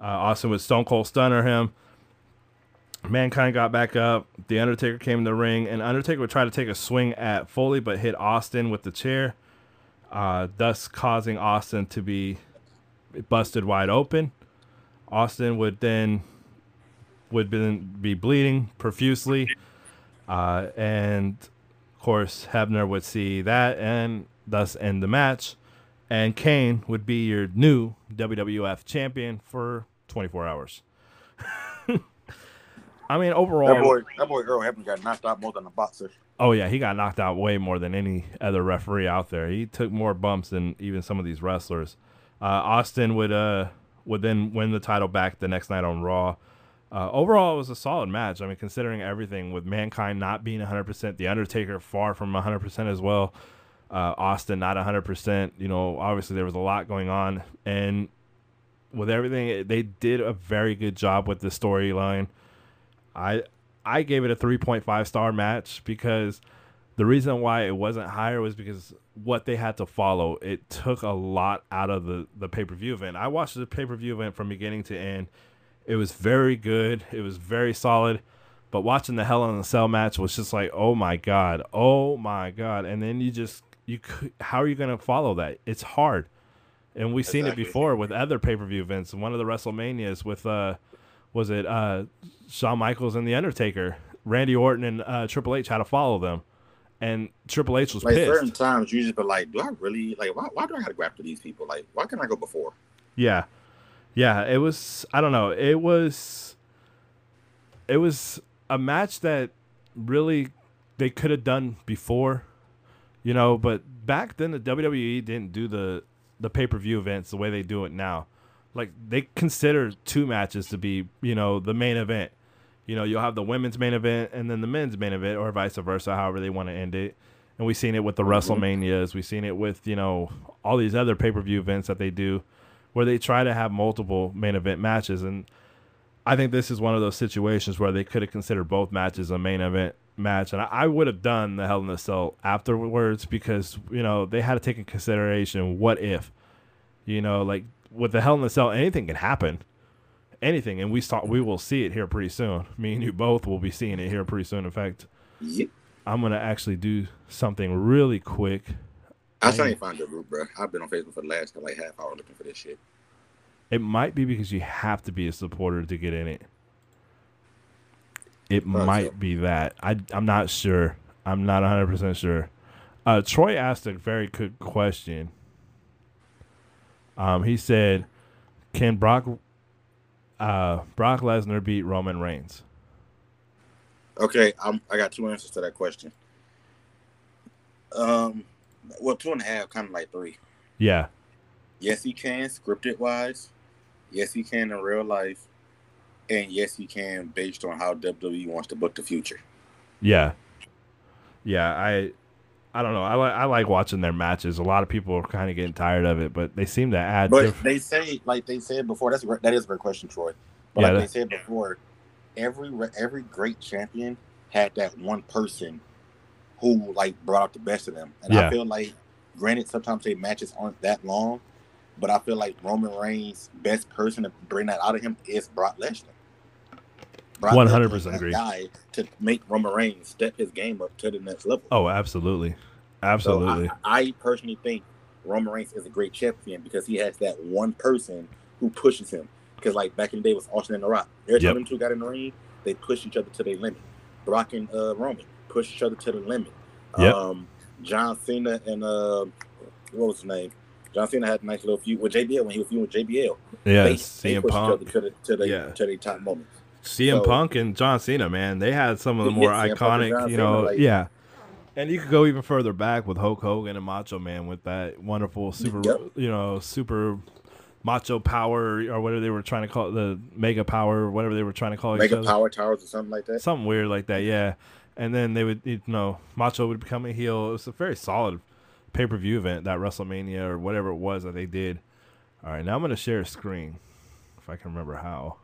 Speaker 2: Uh, Austin would Stone Cold Stunner him. Mankind got back up. The Undertaker came in the ring, and Undertaker would try to take a swing at Foley, but hit Austin with the chair, uh, thus causing Austin to be busted wide open. Austin would then would then be bleeding profusely, uh, and of course Hebner would see that and thus end the match. And Kane would be your new WWF champion for 24 hours. (laughs) I mean, overall,
Speaker 3: That boy, that boy Earl Hebner got knocked out more than a boxer.
Speaker 2: Oh yeah, he got knocked out way more than any other referee out there. He took more bumps than even some of these wrestlers. Uh, Austin would uh would then win the title back the next night on Raw. Uh, overall, it was a solid match. I mean, considering everything with Mankind not being 100%, The Undertaker far from 100% as well, uh, Austin not 100%. You know, obviously there was a lot going on, and with everything, they did a very good job with the storyline. I I gave it a 3.5 star match because the reason why it wasn't higher was because what they had to follow. It took a lot out of the the pay per view event. I watched the pay per view event from beginning to end. It was very good. It was very solid. But watching the Hell in a Cell match was just like, oh my god, oh my god. And then you just you could, how are you going to follow that? It's hard. And we've seen it before with other pay per view events. One of the WrestleManias with uh was it uh Shawn Michaels and The Undertaker. Randy Orton and uh, Triple H had to follow them, and Triple H was
Speaker 3: Like
Speaker 2: pissed.
Speaker 3: certain times, you just be like, do I really like? Why, why do I have to go after these people? Like, why can't I go before?
Speaker 2: Yeah, yeah. It was. I don't know. It was. It was a match that really they could have done before, you know. But back then, the WWE didn't do the the pay per view events the way they do it now. Like they consider two matches to be, you know, the main event. You know, you'll have the women's main event and then the men's main event, or vice versa, however they want to end it. And we've seen it with the mm-hmm. WrestleManias. We've seen it with you know all these other pay per view events that they do, where they try to have multiple main event matches. And I think this is one of those situations where they could have considered both matches a main event match, and I, I would have done the Hell in a Cell afterwards because you know they had to take in consideration what if, you know, like with the Hell in a Cell, anything can happen, anything, and we saw we will see it here pretty soon. Me and you both will be seeing it here pretty soon. In fact,
Speaker 3: Yep.
Speaker 2: I'm gonna actually do something really quick.
Speaker 3: I still ain't find the group, bro. I've been on Facebook for the last like half hour looking for this shit.
Speaker 2: It might be because you have to be a supporter to get in it. It
Speaker 3: Probably
Speaker 2: might
Speaker 3: so.
Speaker 2: be that. I I'm not sure. I'm not 100 percent sure. Uh, Troy asked a very good question. Um, he said, "Can Brock uh, Brock Lesnar beat Roman Reigns?"
Speaker 3: Okay, I'm, I got two answers to that question. Um, well, two and a half, kind of like three.
Speaker 2: Yeah,
Speaker 3: Yes, he can, scripted wise. Yes, he can in real life, and yes, he can based on how WWE wants to book the future.
Speaker 2: yeah, yeah. I I don't know. I like I like watching their matches. A lot of people are kind of getting tired of it, but they seem to add.
Speaker 3: But they say, like they said before, that's that is a great question, Troy. But
Speaker 2: Yeah,
Speaker 3: like they said before, every re- every great champion had that one person who like brought out the best of them, and
Speaker 2: Yeah.
Speaker 3: I feel like, granted, sometimes their matches aren't that long, but I feel like Roman Reigns' best person to bring that out of him is Brock Lesnar.
Speaker 2: 100%
Speaker 3: Lesnar is that
Speaker 2: agree.
Speaker 3: Guy to make Roman Reigns step his game up to the next level.
Speaker 2: oh, absolutely,
Speaker 3: So
Speaker 2: absolutely.
Speaker 3: I, I personally think Roman Reigns is a great champion because he has that one person who pushes him. Because like back in the day, was Austin and The Rock. Every time
Speaker 2: Yep.
Speaker 3: them two got in the ring, they push each other to their limit. Brock and uh, Roman push each other to the limit.
Speaker 2: Yep.
Speaker 3: Um, John Cena and uh, what was his name? John Cena had a nice little feud with JBL when he was feuding with JBL.
Speaker 2: yeah,
Speaker 3: they, they
Speaker 2: CM
Speaker 3: pushed
Speaker 2: Punk.
Speaker 3: to the to the
Speaker 2: Yeah.
Speaker 3: to their top moments.
Speaker 2: CM
Speaker 3: So-
Speaker 2: Punk and John Cena, man, they had some of the more iconic, you
Speaker 3: Cena,
Speaker 2: know,
Speaker 3: like-
Speaker 2: yeah. And you could go even further back with Hulk Hogan and Macho Man with that wonderful super,
Speaker 3: Yep.
Speaker 2: you know, super macho power or whatever they were trying to call it, the mega power, or whatever they were trying to call each
Speaker 3: Mega. Power Towers or something like that.
Speaker 2: Something weird like that, yeah. And then they would, you know, Macho would become a heel. It was a very solid pay per view event, that WrestleMania or whatever it was that they did. All right, now I'm going to share a screen if I can remember how.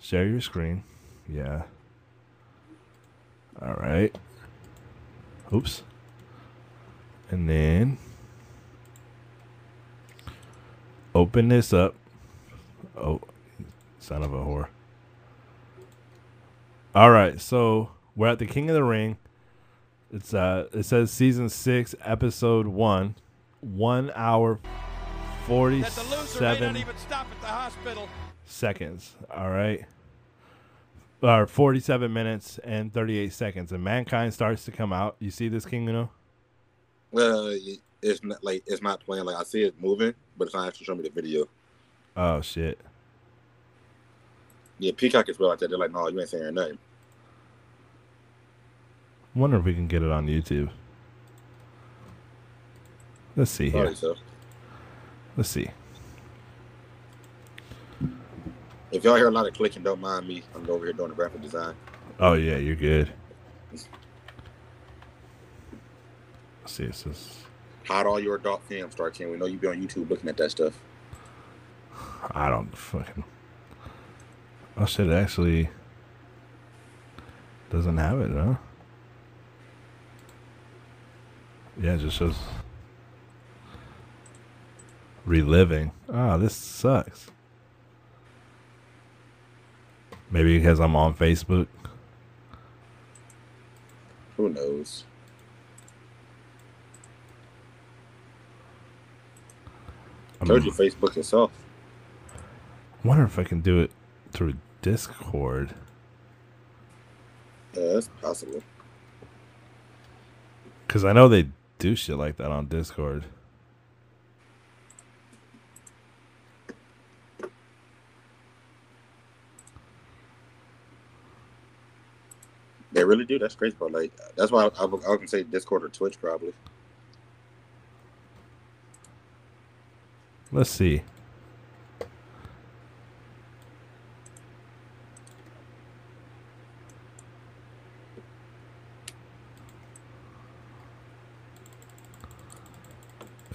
Speaker 2: Share your screen. Yeah. All right. Oops. And then open this up. Oh, son of a whore. All right, so we're at the King of the Ring. It's uh, it says season six, episode one, one hour,
Speaker 4: that the loser may not
Speaker 2: forty-seven
Speaker 4: even stop at the hospital.
Speaker 2: seconds. All right, or forty-seven minutes and thirty-eight seconds, and mankind starts to come out. You see this, King Uno?
Speaker 3: Uh, it's not like it's not playing. Like I see it moving, but it's not actually showing me the video.
Speaker 2: Oh shit!
Speaker 3: Yeah, Peacock is well like that. They're like, no, you ain't saying nothing.
Speaker 2: Wonder if we can get it on YouTube. Let's see here.
Speaker 3: So.
Speaker 2: Let's see.
Speaker 3: If y'all hear a lot of clicking, don't mind me. I'm over here doing the graphic design.
Speaker 2: Oh yeah, you're good. Let's see, it says
Speaker 3: Hide all your adult film, Star King. We know you be on YouTube looking at that stuff.
Speaker 2: I don't fucking. I shit! It actually doesn't have it, huh? Yeah, it just shows reliving. Ah, this sucks. Maybe because I'm on Facebook.
Speaker 3: Who knows?
Speaker 2: I'm,
Speaker 3: Told you Facebook itself.
Speaker 2: wonder if I can do it through Discord.
Speaker 3: Yeah, that's possible.
Speaker 2: Because I know they do shit like that on Discord.
Speaker 3: They really do. That's crazy, but like that's why I, I, I can say Discord or Twitch probably.
Speaker 2: Let's see.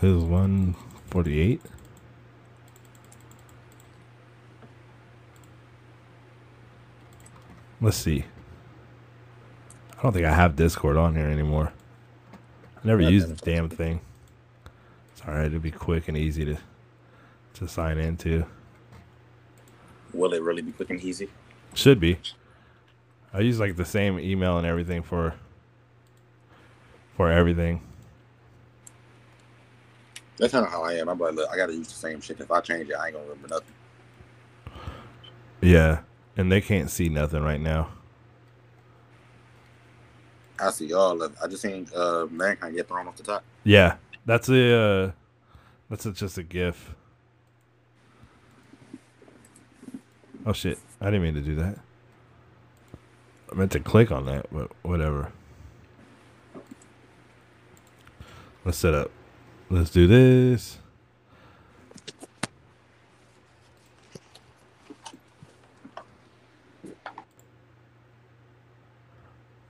Speaker 2: Is one forty eight? Let's see. I don't think I have Discord on here anymore. I never
Speaker 3: Yeah,
Speaker 2: used the damn thing. It's alright, it'll be quick and easy to to sign into.
Speaker 3: Will it really be quick and easy?
Speaker 2: Should be. I use like the same email and everything for for everything.
Speaker 3: That's kind of how I am. I'm like, look, I gotta use the same shit. If I change it, I ain't gonna remember nothing.
Speaker 2: Yeah. And they can't see nothing right now.
Speaker 3: I see all of. I just seen uh, mankind get thrown off the top.
Speaker 2: Yeah. That's a uh, that's a, just a GIF. Oh shit! I didn't mean to do that. I meant to click on that, but whatever. Let's set up. Let's do this.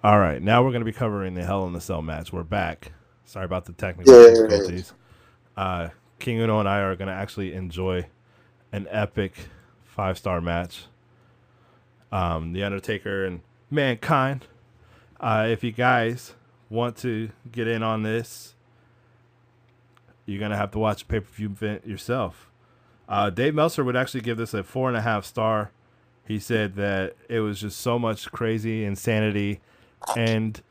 Speaker 2: All right, now we're going to be covering the Hell in the Cell match. We're back. Sorry about the technical difficulties. Uh, King Uno and I are going to actually enjoy an epic five star match. Um, the Undertaker and Mankind. Uh, if you guys want to get in on this, you're gonna have to watch a pay per view event yourself. Uh, Dave Meltzer would actually give this a four and a half star. He said that it was just so much crazy insanity and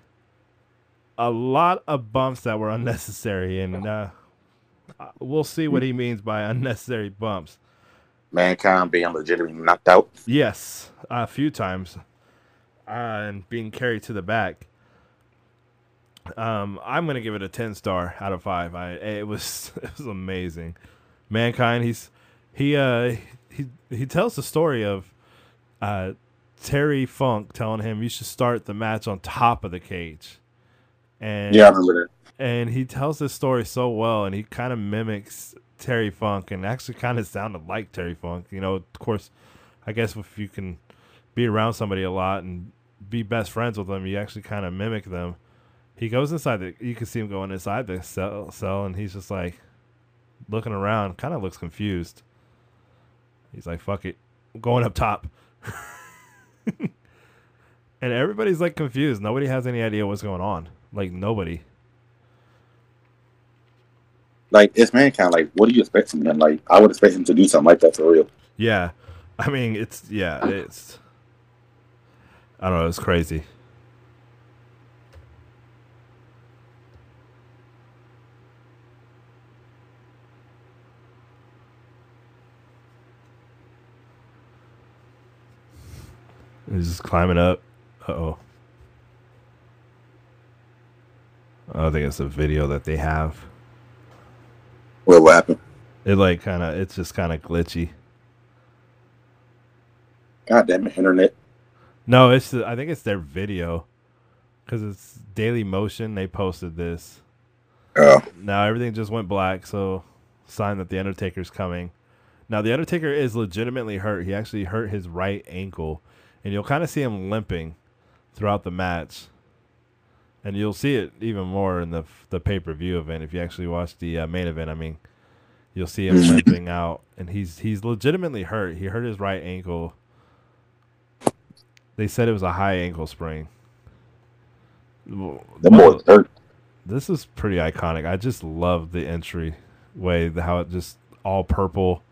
Speaker 2: a lot of bumps that were unnecessary. And uh, we'll see what he means by unnecessary bumps.
Speaker 3: Mankind being legitimately knocked out.
Speaker 2: Yes, a few times, uh, and being carried to the back. Um, I'm gonna give it a ten star out of five. I it was (laughs) it was amazing. Mankind, he's he uh he he tells the story of uh Terry Funk telling him you should start the match on top of the cage, and
Speaker 3: Yeah, I remember that.
Speaker 2: and he tells this story so well and he kind of mimics Terry Funk and actually kind of sounded like Terry Funk. You know, of course, I guess if you can be around somebody a lot and be best friends with them, you actually kind of mimic them. He goes inside the, you can see him going inside the cell, cell and he's just like looking around, kind of looks confused. He's like, fuck it, I'm going up top. (laughs) and everybody's like confused. Nobody has any idea what's going on. Like, nobody.
Speaker 3: Like it's mankind. Like, what do you expect from him? Like, I would expect him to do something like that for real.
Speaker 2: Yeah. I mean, it's yeah, it's I don't know, it's crazy. He's just climbing up. Uh oh. I think it's a video that they have.
Speaker 3: What happened?
Speaker 2: It like kind of, it's just kind of glitchy.
Speaker 3: God damn it, internet.
Speaker 2: No, it's the, I think it's their video because it's Daily Motion. They posted this.
Speaker 3: Oh,
Speaker 2: Now everything just went black, so sign that the Undertaker's coming. Now the Undertaker is legitimately hurt. He actually hurt his right ankle, and you'll kind of see him limping throughout the match. And you'll see it even more in the the pay per view event if you actually watch the uh, main event. I mean, you'll see him (laughs) limping out, and he's he's legitimately hurt. He hurt his right ankle. They said it was a high ankle sprain.
Speaker 3: the more hurt.
Speaker 2: This is pretty iconic. I just love the entry way, the, how it just all purple.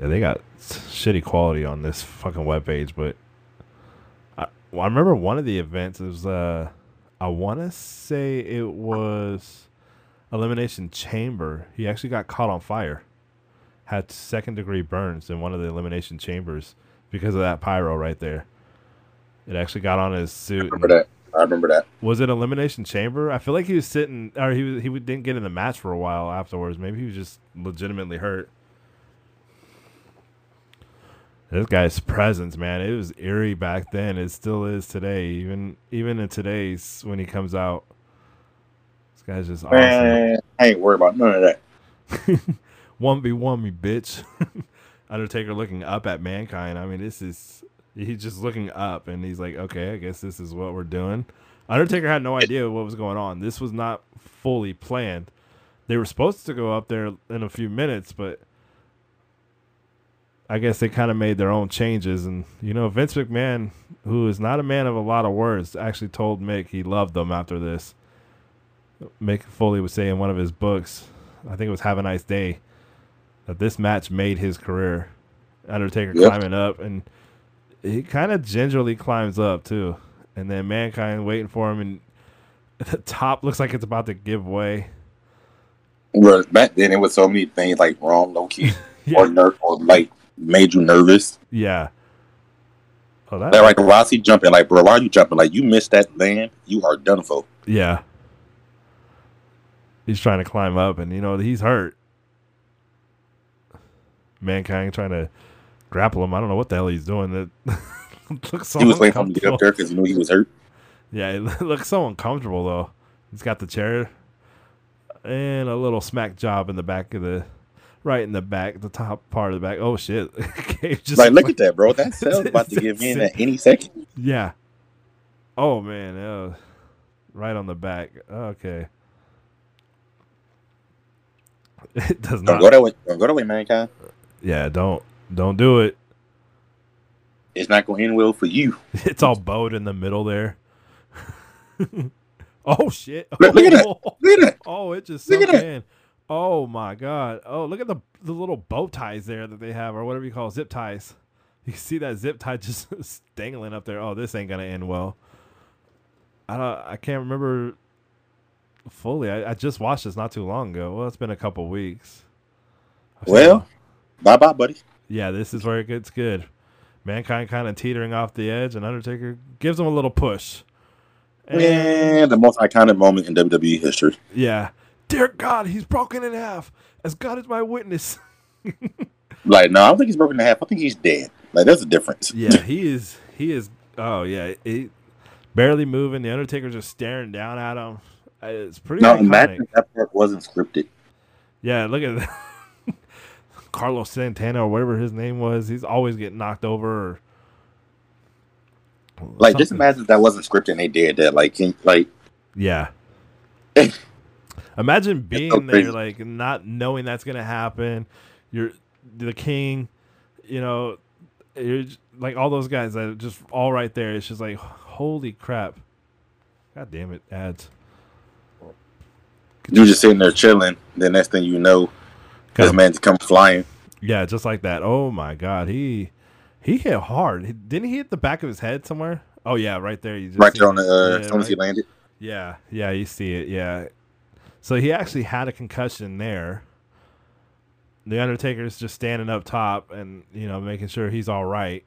Speaker 2: Yeah, they got shitty quality on this fucking webpage, but I, well, I remember one of the events. It was uh, I want to say it was Elimination Chamber. He actually got caught on fire, had second degree burns in one of the Elimination Chambers because of that pyro right there. It actually got on his
Speaker 3: I
Speaker 2: suit.
Speaker 3: remember
Speaker 2: and-
Speaker 3: that. I remember that.
Speaker 2: was it elimination chamber? I feel like he was sitting, or he was, he didn't get in the match for a while afterwards. Maybe he was just legitimately hurt. This guy's presence, man, it was eerie back then. It still is today. Even even in today's when he comes out, this guy's just awesome.
Speaker 3: Man, I ain't worried about none of that. (laughs)
Speaker 2: One v one me, bitch. (laughs) Undertaker looking up at mankind. I mean, this is he's just looking up, and he's like, okay, I guess this is what we're doing. Undertaker had no idea what was going on. This was not fully planned. They were supposed to go up there in a few minutes, but I guess they kind of made their own changes. And, you know, Vince McMahon, who is not a man of a lot of words, actually told Mick he loved them after this. Mick Foley would say in one of his books, I think it was Have a Nice Day, that this match made his career. Undertaker yep. climbing up, and he kind of gingerly climbs up, too. And then Mankind waiting for him, and (laughs) the top looks like it's about to give way.
Speaker 3: Well, back then it was so many things like wrong, low key, (laughs) yeah. or ner- or like made you nervous.
Speaker 2: Yeah.
Speaker 3: Oh, that. Why is he jumping? Like, bro, why are you jumping? Like, you missed that land, you are done for.
Speaker 2: Yeah. He's trying to climb up, and you know he's hurt. Mankind trying to grapple him. I don't know what the hell he's doing. That (laughs)
Speaker 3: looks so he was waiting for him to get up there because he knew he was hurt.
Speaker 2: Yeah, it (laughs) looks so uncomfortable though. He's got the chair and a little smack job in the back of the right in the back, the top part of the back. Oh shit! (laughs)
Speaker 3: just like, look like, at that, bro. That cell's about to (laughs) give in at any second.
Speaker 2: Yeah. Oh man, uh, right on the back. Okay. (laughs) It does
Speaker 3: not. Don't go that way. Don't go that way, mankind.
Speaker 2: Yeah, don't don't do it.
Speaker 3: It's not going to end well for you.
Speaker 2: It's all bowed in the middle there. oh shit!
Speaker 3: Look, look, at that! Look at that!
Speaker 2: Oh, it just look at in. Oh my god! Oh, look at the the little bow ties there that they have, or whatever you call zip ties. (laughs) You see that zip tie (laughs) just dangling up there. Oh, this ain't gonna end well. I don't. I can't remember fully. I, I just watched this not too long ago. Well, it's been a couple weeks.
Speaker 3: Well, bye bye, buddy.
Speaker 2: Yeah, this is where it gets good. Mankind kind of teetering off the edge, and Undertaker gives him a little push.
Speaker 3: And, and the most iconic moment in WWE history.
Speaker 2: Yeah. Dear God, he's broken in half. As God is my witness. (laughs)
Speaker 3: like, no, I don't think he's broken in half. I think he's dead. Like, there's a difference.
Speaker 2: Yeah, (laughs) he is. He is. Oh yeah, he barely moving. The Undertaker's just staring down at him. Uh, it's pretty. No, iconic. imagine
Speaker 3: that part wasn't scripted.
Speaker 2: Yeah, look at that. (laughs) Carlos Santana or whatever his name was. He's always getting knocked over.
Speaker 3: like, something. just imagine that wasn't scripted and they did that. Like, like,
Speaker 2: yeah. Imagine being so there, like, not knowing that's gonna happen. You're the king, you know. You're like all those guys that are just all right there. It's just like, holy crap! God damn it, ads.
Speaker 3: You're just sitting there chilling. The next thing you know, this man's come flying.
Speaker 2: Yeah, just like that. Oh my god, he he hit hard. Didn't he hit the back of his head somewhere? Oh yeah, right there. You
Speaker 3: right there on the uh, yeah, right? he landed.
Speaker 2: Yeah, yeah, you see it. Yeah, so he actually had a concussion there. The Undertaker's just standing up top and you know making sure he's all right.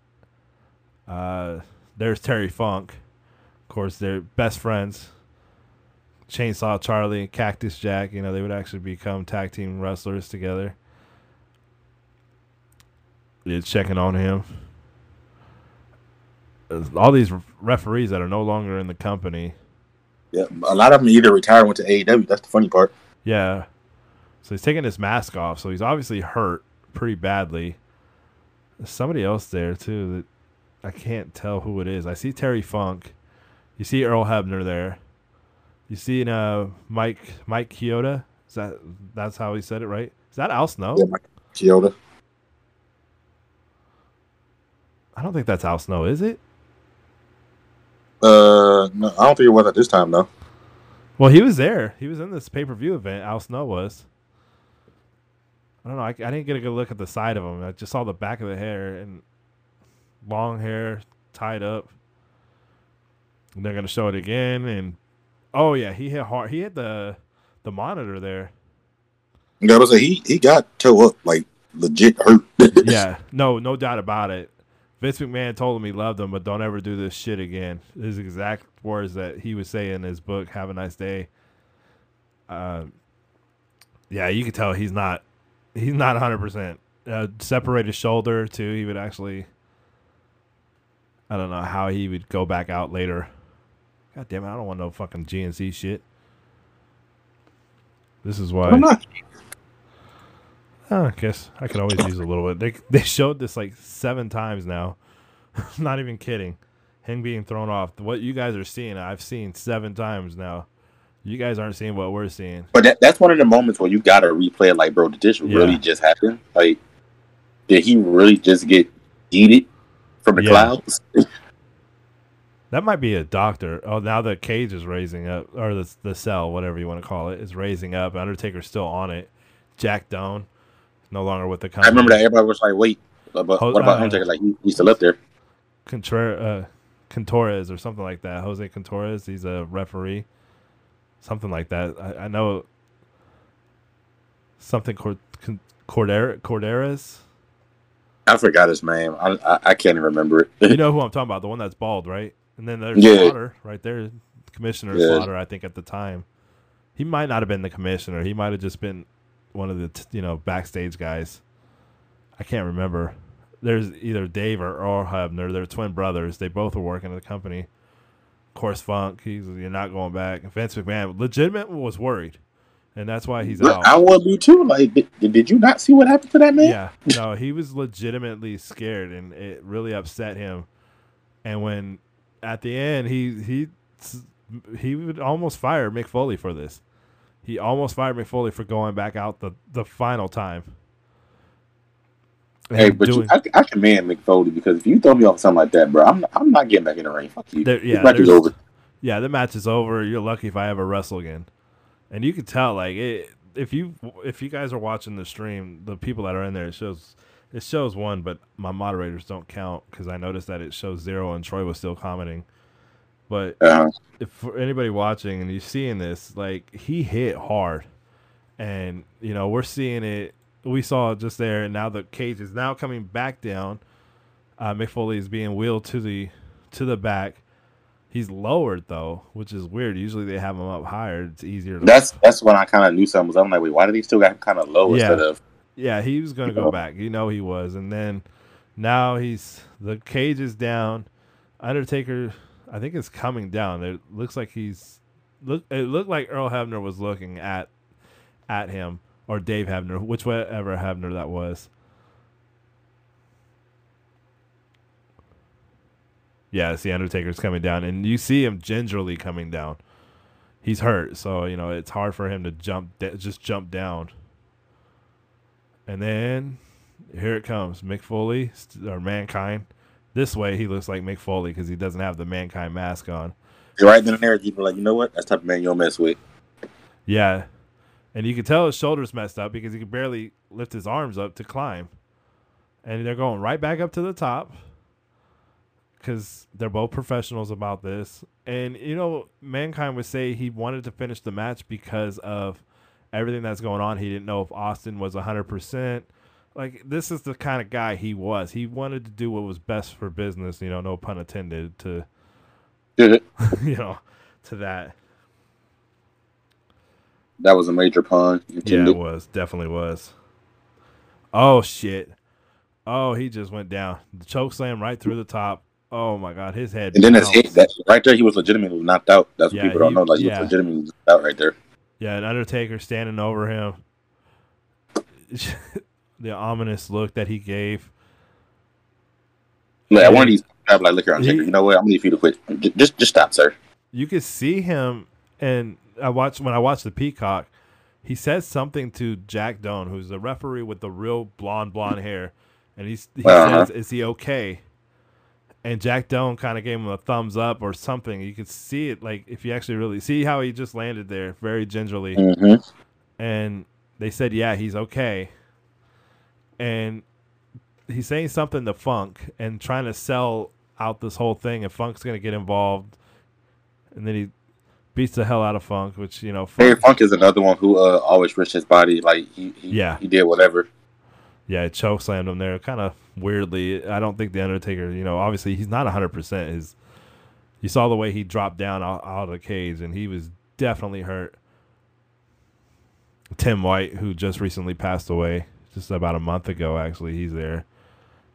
Speaker 2: Uh, there's Terry Funk. Of course, they're best friends. Chainsaw Charlie, Cactus Jack, you know, they would actually become tag team wrestlers together. Yeah, checking on him. All these referees that are no longer in the company.
Speaker 3: Yeah, a lot of them either retired went to AEW. That's the funny part.
Speaker 2: Yeah. So he's taking his mask off. So he's obviously hurt pretty badly. There's somebody else there too that I can't tell who it is. I see Terry Funk. You see Earl Hebner there. You see uh, Mike Mike Chioda? Is that that's how he said it, right? Is that Al Snow?
Speaker 3: Yeah, Mike Chioda.
Speaker 2: I don't think that's Al Snow, is it?
Speaker 3: Uh, no, I don't think it was at this time, though.
Speaker 2: Well, he was there. He was in this pay per view event. Al Snow was. I don't know. I, I didn't get a good look at the side of him. I just saw the back of the hair and long hair tied up. And they're gonna show it again, and Oh yeah, he hit hard. He hit the the monitor there.
Speaker 3: Yeah, I was like, he he got toe up like legit hurt. (laughs)
Speaker 2: yeah, no, no doubt about it. Vince McMahon told him he loved him, but don't ever do this shit again. His exact words that he would say in his book. Have a nice day. Uh, yeah, you can tell he's not he's not 100. percent uh, Separated shoulder too. He would actually. I don't know how he would go back out later. God damn it! I don't want no fucking GNC shit. This is why. I'm not. I guess I could always use a little bit. They (laughs) they showed this like seven times now. (laughs) not even kidding. Him being thrown off. What you guys are seeing, I've seen seven times now. You guys aren't seeing what we're seeing.
Speaker 3: But that, that's one of the moments where you gotta replay it. Like, bro, did this yeah. really just happen? Like, did he really just get eated from the
Speaker 2: Yeah.
Speaker 3: clouds? (laughs)
Speaker 2: That might be a doctor. Oh, now the cage is raising up, or the the cell, whatever you want to call it, is raising up. Undertaker's still on it. Jack Doan no longer with the
Speaker 3: I remember that everybody was like, "Wait, but what about
Speaker 2: uh?
Speaker 3: Like he, he's still up there."
Speaker 2: Contreras, uh, Contreras or something like that. Jose Contreras, he's a referee, something like that. I, I know something Cord- Cordera- Corderas.
Speaker 3: I forgot his name. I I, I can't even remember it.
Speaker 2: You know (laughs) who I'm talking about? The one that's bald, right? And then there's
Speaker 3: Yeah.
Speaker 2: Slaughter right there, Commissioner
Speaker 3: Yeah.
Speaker 2: Slaughter. I think at the time, he might not have been the commissioner. He might have just been one of the t- you know backstage guys. I can't remember. There's either Dave or Earl Hebner. They're twin brothers. They both were working at the company. Of course, Funk. He's you're not going back. Vince McMahon, legitimate, was worried, and that's why he's out.
Speaker 3: I would be too. Like, did, did you not see what happened to that man?
Speaker 2: Yeah, no, he was legitimately scared, and it really upset him. And when at the end, he he he would almost fire Mick Foley for this. He almost fired Mick Foley for going back out the the final time.
Speaker 3: Hey, but you, I, I commend Mick Foley because if you throw me off something like that, bro, I'm I'm not getting back in the ring. Fuck you.
Speaker 2: There-
Speaker 3: This
Speaker 2: yeah,
Speaker 3: match is over.
Speaker 2: yeah, the match is over. You're lucky if I ever wrestle again. And you can tell, like, it, if you if you guys are watching the stream, the people that are in there, it shows it shows one, but my moderators don't count because I noticed that it shows zero and Troy was still commenting. But
Speaker 3: Uh,
Speaker 2: if for anybody watching and you're seeing this, like he hit hard, and you know we're seeing it. We saw it just there, and now the cage is now coming back down. Uh, Mick Foley is being wheeled to the to the back. He's lowered though, which is weird. Usually they have him up higher. It's easier. To,
Speaker 3: that's that's when I kind of knew something was. I'm like, wait, why did he still got kind of low
Speaker 2: Yeah.
Speaker 3: instead of?
Speaker 2: Yeah, he was going to go back. You know he was. And then now he's the cage is down. Undertaker, I think it's coming down. It looks like he's look. It looked like Earl Hebner was looking at at him or Dave Hebner, whichever Hebner that was. Yeah, it's the Undertaker's coming down, and you see him gingerly coming down. He's hurt, so you know it's hard for him to jump, just jump down. And then here it comes, Mick Foley or Mankind. This way, he looks like Mick Foley because he doesn't have the Mankind mask on.
Speaker 3: Right then and there, you were like, you know what? That's the type of man you'll mess with.
Speaker 2: Yeah, and you can tell his shoulders messed up because he could barely lift his arms up to climb. And they're going right back up to the top because they're both professionals about this. And you know, Mankind would say he wanted to finish the match because of everything that's going on. He didn't know if Austin was hundred percent. Like this is the kind of guy he was. He wanted to do what was best for business. You know, no pun intended. To
Speaker 3: that (laughs)
Speaker 2: you know, to that.
Speaker 3: That was a major pun.
Speaker 2: Yeah, it was. Definitely was. Oh shit. Oh, he just went down. The choke slam right through the top. Oh my god, his head.
Speaker 3: And then his hit, that right there, he was legitimately knocked out. That's what
Speaker 2: Yeah,
Speaker 3: people don't
Speaker 2: he-
Speaker 3: know. Like he
Speaker 2: yeah.
Speaker 3: was legitimately knocked out right there.
Speaker 2: Yeah, and Undertaker standing over him. (laughs) the ominous look that he gave.
Speaker 3: Like, one of these, I'm like, here, Undertaker.
Speaker 2: He-
Speaker 3: you know what? I'm gonna need you to quit. Just, just stop, sir.
Speaker 2: You could see him, and I watched when I watched the Peacock. He says something to Jack Doan, who's the referee with the real blonde, blonde hair, and he's, he
Speaker 3: Uh-huh.
Speaker 2: says, "Is he okay?" And Jack Doan kind of gave him a thumbs up or something. You could see it, like if you actually really see how he just landed there, very gingerly.
Speaker 3: hmm
Speaker 2: and they said, "Yeah, he's okay." And he's saying something to Funk and trying to sell out this whole thing, and Funk's gonna get involved, and then he beats the hell out of Funk, which you know,
Speaker 3: Hey,
Speaker 2: Funk,
Speaker 3: Funk is another one who uh, always risked his body. Like he, he,
Speaker 2: Yeah.
Speaker 3: he did whatever.
Speaker 2: yeah, choke slammed him there, kind of weirdly. I don't think the Undertaker, you know, obviously he's not hundred percent. His, you saw the way he dropped down out, out of the cage, and he was definitely hurt. Tim White, who just recently passed away, just about a month ago, actually, he's there.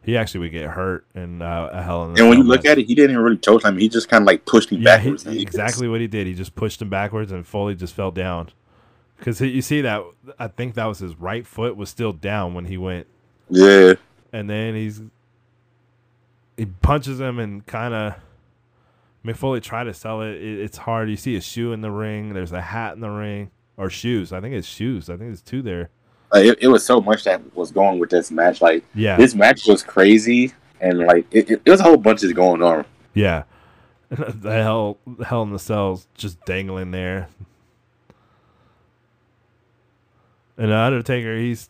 Speaker 2: He actually would get hurt in uh, a Hell in
Speaker 3: And when you look at it, he didn't even really choke him. He just kind of like pushed him
Speaker 2: yeah,
Speaker 3: backwards.
Speaker 2: he, exactly what he did. He just pushed him backwards, and Foley just fell down. Because you see that, I think that was his right foot was still down when he went
Speaker 3: Yeah.
Speaker 2: and then he's he punches him and kind of Mick Foley tried to sell it. it. It's hard. You see a shoe in the ring. There's a hat in the ring or shoes. I think it's shoes. I think there's two there.
Speaker 3: Uh, it, it was so much that was going with this match. Like
Speaker 2: Yeah,
Speaker 3: this match was crazy, and like it, it, it was a whole bunch of going on.
Speaker 2: yeah. (laughs) the hell, hell in the cells just dangling there. And the Undertaker, he's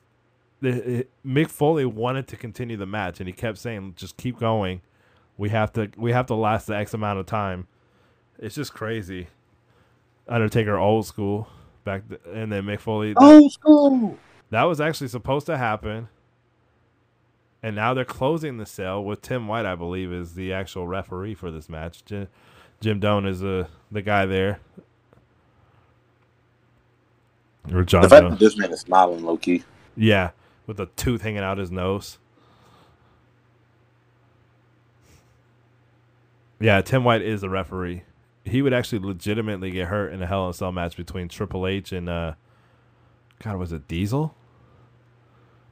Speaker 2: Mick Foley wanted to continue the match, and he kept saying, "Just keep going. We have to. We have to last the X amount of time." It's just crazy. Undertaker, old school, back, th- and then Mick Foley.
Speaker 3: Old school.
Speaker 2: That was actually supposed to happen. And now they're closing the sale with Tim White, I believe, is the actual referee for this match. Jim, Jim Doan is uh, the guy there. Or John
Speaker 3: The fact
Speaker 2: Doan.
Speaker 3: that this man is smiling low key.
Speaker 2: Yeah, with a tooth hanging out his nose. Yeah, Tim White is the referee. He would actually legitimately get hurt in a Hell in a Cell match between Triple H and uh God, was it Diesel?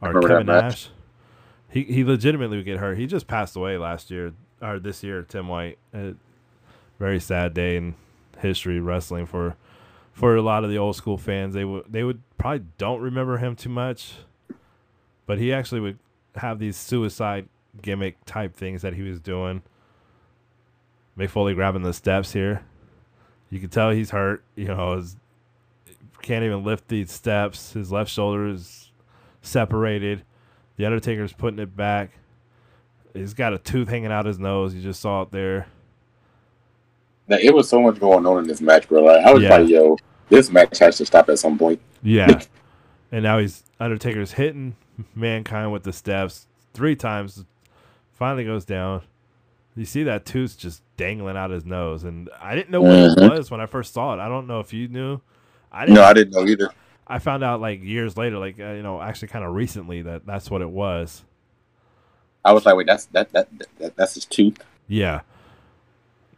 Speaker 2: Or Kevin. Nash? He he legitimately would get hurt. He just passed away last year or this year, Tim White. Uh, very sad day in history wrestling for for a lot of the old school fans. They would they would probably don't remember him too much, but he actually would have these suicide gimmick type things that he was doing. Mick Foley grabbing the steps here. You can tell he's hurt. You know, his, can't even lift these steps. His left shoulder is separated. The Undertaker's putting it back. He's got a tooth hanging out his nose. You just saw it there.
Speaker 3: Now, it was so much going on in this match, bro. Like I was
Speaker 2: Yeah.
Speaker 3: like, yo, this match has to stop at some point.
Speaker 2: Yeah. (laughs) and now he's Undertaker's hitting mankind with the steps three times. Finally goes down. You see that tooth just dangling out his nose, and I didn't know what it mm-hmm. was when I first saw it. I don't know if you knew. I didn't.
Speaker 3: No, I didn't know either.
Speaker 2: I found out like years later, like uh, you know, actually kind of recently that that's what it was.
Speaker 3: I was like, wait, that's that that, that that's his tooth.
Speaker 2: Yeah.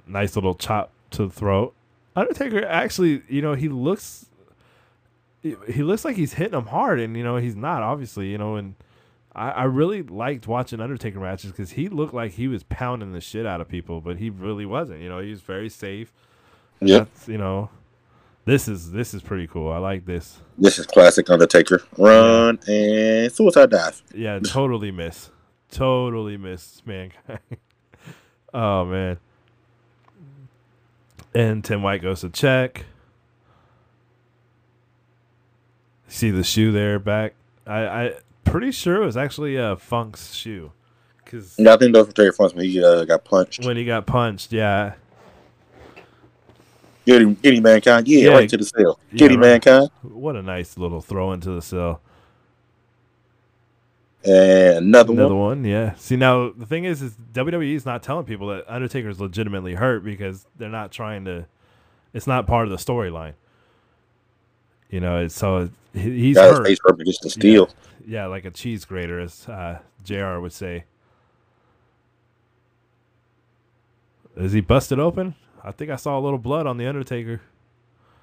Speaker 2: Nice little chop to the throat. Undertaker actually, you know, he looks he he looks like he's hitting him hard and you know, he's not obviously, you know, and I, I really liked watching Undertaker matches because he looked like he was pounding the shit out of people, but he really wasn't. You know, he was very safe.
Speaker 3: Yeah,
Speaker 2: you know, this is this is pretty cool. I like this.
Speaker 3: this is classic Undertaker. Run and suicide dive.
Speaker 2: Yeah, (laughs) totally miss. Totally miss mankind. (laughs) oh man. And Tim White goes to check. See the shoe there back. I I pretty sure it was actually a Funk's shoe. Cause
Speaker 3: Yeah, I think those were Terry Funks when he uh, got punched.
Speaker 2: when he got punched, yeah.
Speaker 3: Get him, mankind. Yeah,
Speaker 2: Yeah.
Speaker 3: right to the cell.
Speaker 2: Yeah,
Speaker 3: Get him,
Speaker 2: right.
Speaker 3: mankind.
Speaker 2: What a nice little throw into the cell.
Speaker 3: And another,
Speaker 2: Another
Speaker 3: one.
Speaker 2: one, yeah. See now the thing is, is WWE is not telling people that Undertaker's legitimately hurt because they're not trying to. It's not part of the storyline. You know, it's so he's
Speaker 3: Got his
Speaker 2: hurt.
Speaker 3: face rubbed against the steel.
Speaker 2: Yeah, like a cheese grater, as uh, Jr. would say. Is he busted open? I think I saw a little blood on the Undertaker.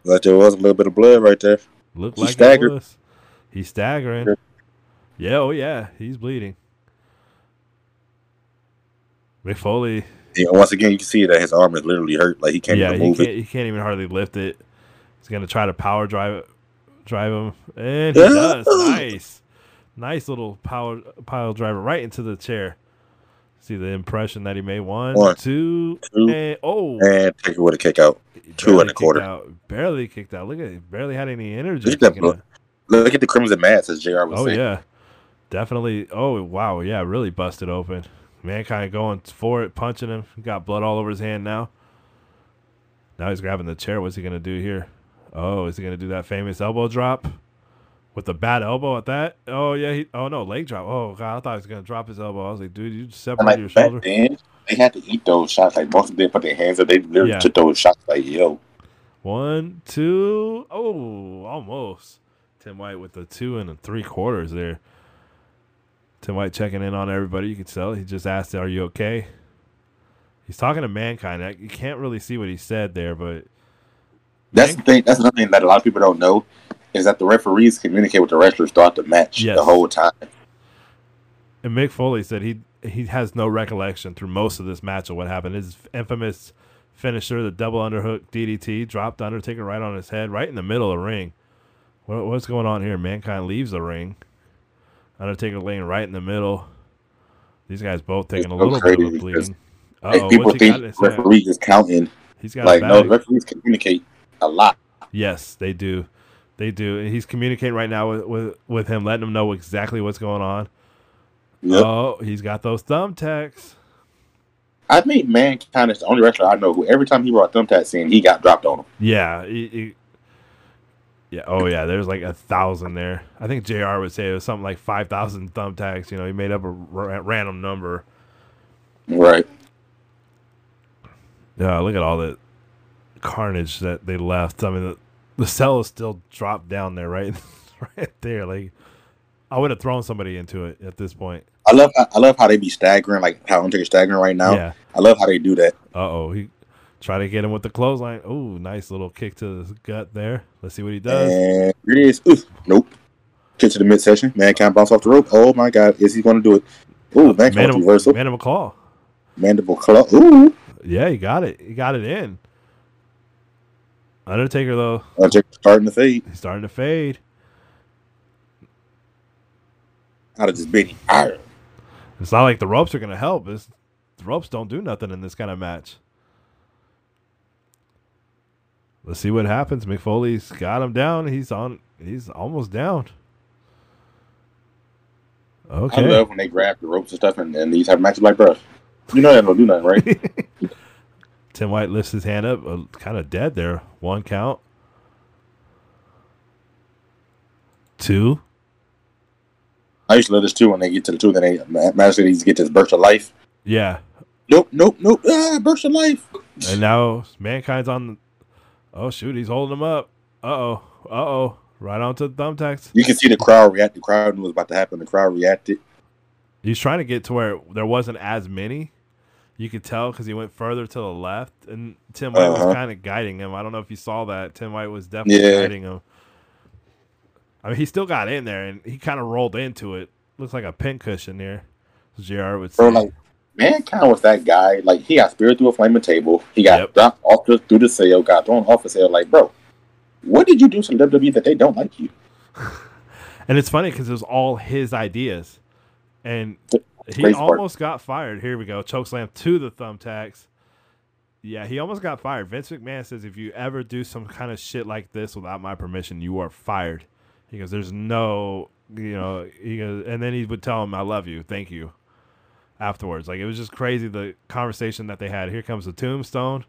Speaker 3: Like there was a little bit of blood right there.
Speaker 2: Looked
Speaker 3: He
Speaker 2: like
Speaker 3: staggered.
Speaker 2: was. He's staggering.
Speaker 3: Yeah.
Speaker 2: Yeah, oh yeah, he's bleeding. Mick Foley
Speaker 3: And once again, you can see that his arm is literally hurt. Like he can't
Speaker 2: yeah,
Speaker 3: even
Speaker 2: he
Speaker 3: move
Speaker 2: can't.
Speaker 3: it.
Speaker 2: He can't even hardly lift it. He's gonna try to power drive it, drive him, and he
Speaker 3: Yeah.
Speaker 2: does. Nice, nice little power pile driver right into the chair. See the impression that he made. One,
Speaker 3: One,
Speaker 2: two,
Speaker 3: two,
Speaker 2: and oh,
Speaker 3: And take it with a kick out. two and a quarter.
Speaker 2: Out, barely kicked out. Look at it. Barely had any energy.
Speaker 3: Look at
Speaker 2: kicking
Speaker 3: Look at the crimson mass, as Jr. was
Speaker 2: Oh
Speaker 3: saying.
Speaker 2: yeah, definitely. Oh wow, yeah, really busted open. Mankind going for it, punching him. Got blood all over his hand now. Now he's grabbing the chair. What's he gonna do here? Oh, is he gonna do that famous elbow drop with the bad elbow at that? Oh yeah. He, oh no, leg drop. Oh god, I thought he was gonna drop his elbow. I was like, dude, you separated your
Speaker 3: like back
Speaker 2: shoulder.
Speaker 3: then, they had to eat those shots. Like most of them put their hands up. They literally
Speaker 2: Yeah.
Speaker 3: took those shots. Like yo,
Speaker 2: One, two, oh, almost. Tim White with the two and the three quarters there. Tim White checking in on everybody. You can tell. He just asked, "Are you okay?" He's talking to mankind. You can't really see what he said there, but
Speaker 3: that's the thing. That's another thing that a lot of people don't know is that the referees communicate with the wrestlers throughout the match
Speaker 2: Yes.
Speaker 3: the whole time.
Speaker 2: and Mick Foley said he he has no recollection through most of this match of what happened. His infamous finisher, the double underhook DDT, dropped Undertaker right on his head, right in the middle of the ring. What, what's going on here? Mankind leaves the ring. Undertaker laying right in the middle. These guys both taking a little bit of bleeding. Uh-oh,
Speaker 3: people
Speaker 2: what's he got?
Speaker 3: think
Speaker 2: It's,
Speaker 3: referees is counting.
Speaker 2: He's got
Speaker 3: Like no, referees communicate a lot.
Speaker 2: Yes, they do. They do. And he's communicating right now with, with, with him, letting him know exactly what's going on.
Speaker 3: Yep.
Speaker 2: Oh, he's got those thumbtacks.
Speaker 3: I think Mankind is the only wrestler I know who every time he brought thumbtacks in, he got dropped on him.
Speaker 2: Yeah. he- he- yeah. Oh, yeah. There's like a thousand there. I think JR would say it was something like 5,000 thumbtacks. You know, he made up a ra- random number.
Speaker 3: Right.
Speaker 2: Yeah, look at all the carnage that they left. I mean, the, cell is still dropped down there, right, (laughs) right there. Like, I would have thrown somebody into it at this point.
Speaker 3: I love I love how they be staggering, like how Undertaker's staggering right now.
Speaker 2: Yeah.
Speaker 3: I love how they do that.
Speaker 2: Uh oh, he try to get him with the clothesline. Oh, nice little kick to the gut there. Let's see what he does.
Speaker 3: And here it is. Oof. Nope. Kick to the midsection. Mankind bounce off the rope. Oh my god, is he going to do it? Ooh, Mankind
Speaker 2: Mandible,
Speaker 3: reversal.
Speaker 2: mandible claw.
Speaker 3: Mandible claw. Ooh.
Speaker 2: Yeah, he got it. He got it in. Undertaker though,
Speaker 3: Undertaker starting to fade.
Speaker 2: he's starting to fade.
Speaker 3: Out of just bitty iron.
Speaker 2: It's not like the ropes are gonna help. It's, the ropes don't do nothing in this kind of match. Let's see what happens. Mick Foley's got him down. He's on. He's almost down. Okay.
Speaker 3: I love when they grab the ropes and stuff and, and these have matches like, bro, you know that don't do nothing, right? (laughs)
Speaker 2: Tim White lifts his hand up, uh, kind of dead there. One count. Two.
Speaker 3: I used to love this too when they get to the two, then they magically get this burst of life.
Speaker 2: Yeah.
Speaker 3: Nope, nope, nope. Ah, burst of life.
Speaker 2: And now Mankind's on. The, oh shoot, he's holding him up. Uh oh. Uh oh. Right onto the thumbtacks.
Speaker 3: You can see the crowd react. The crowd knew was about to happen. The crowd reacted.
Speaker 2: He's trying to get to where there wasn't as many. You could tell because he went further to the left, and Tim White
Speaker 3: Uh-huh.
Speaker 2: was kind of guiding him. I don't know if you saw that. Tim White was definitely
Speaker 3: Yeah.
Speaker 2: guiding him. I mean, he still got in there, and he kind of rolled into it. Looks like a pin cushion there. Jr. would say.
Speaker 3: Bro, like Mankind was that guy. Like he got speared through a flaming table. He got
Speaker 2: Yep.
Speaker 3: dropped off the, through the sail. Got thrown off the sail. Like, bro, what did you do to WWE that they don't like you? (laughs)
Speaker 2: And it's funny because it was all his ideas. And he almost got fired. Here we go. Chokeslam to the thumbtacks. Yeah, he almost got fired. Vince McMahon says if you ever do some kind of shit like this without my permission, you are fired. He goes, There's no you know, he goes and then he would tell him, I love you, thank you afterwards. Like it was just crazy the conversation that they had. Here comes the tombstone.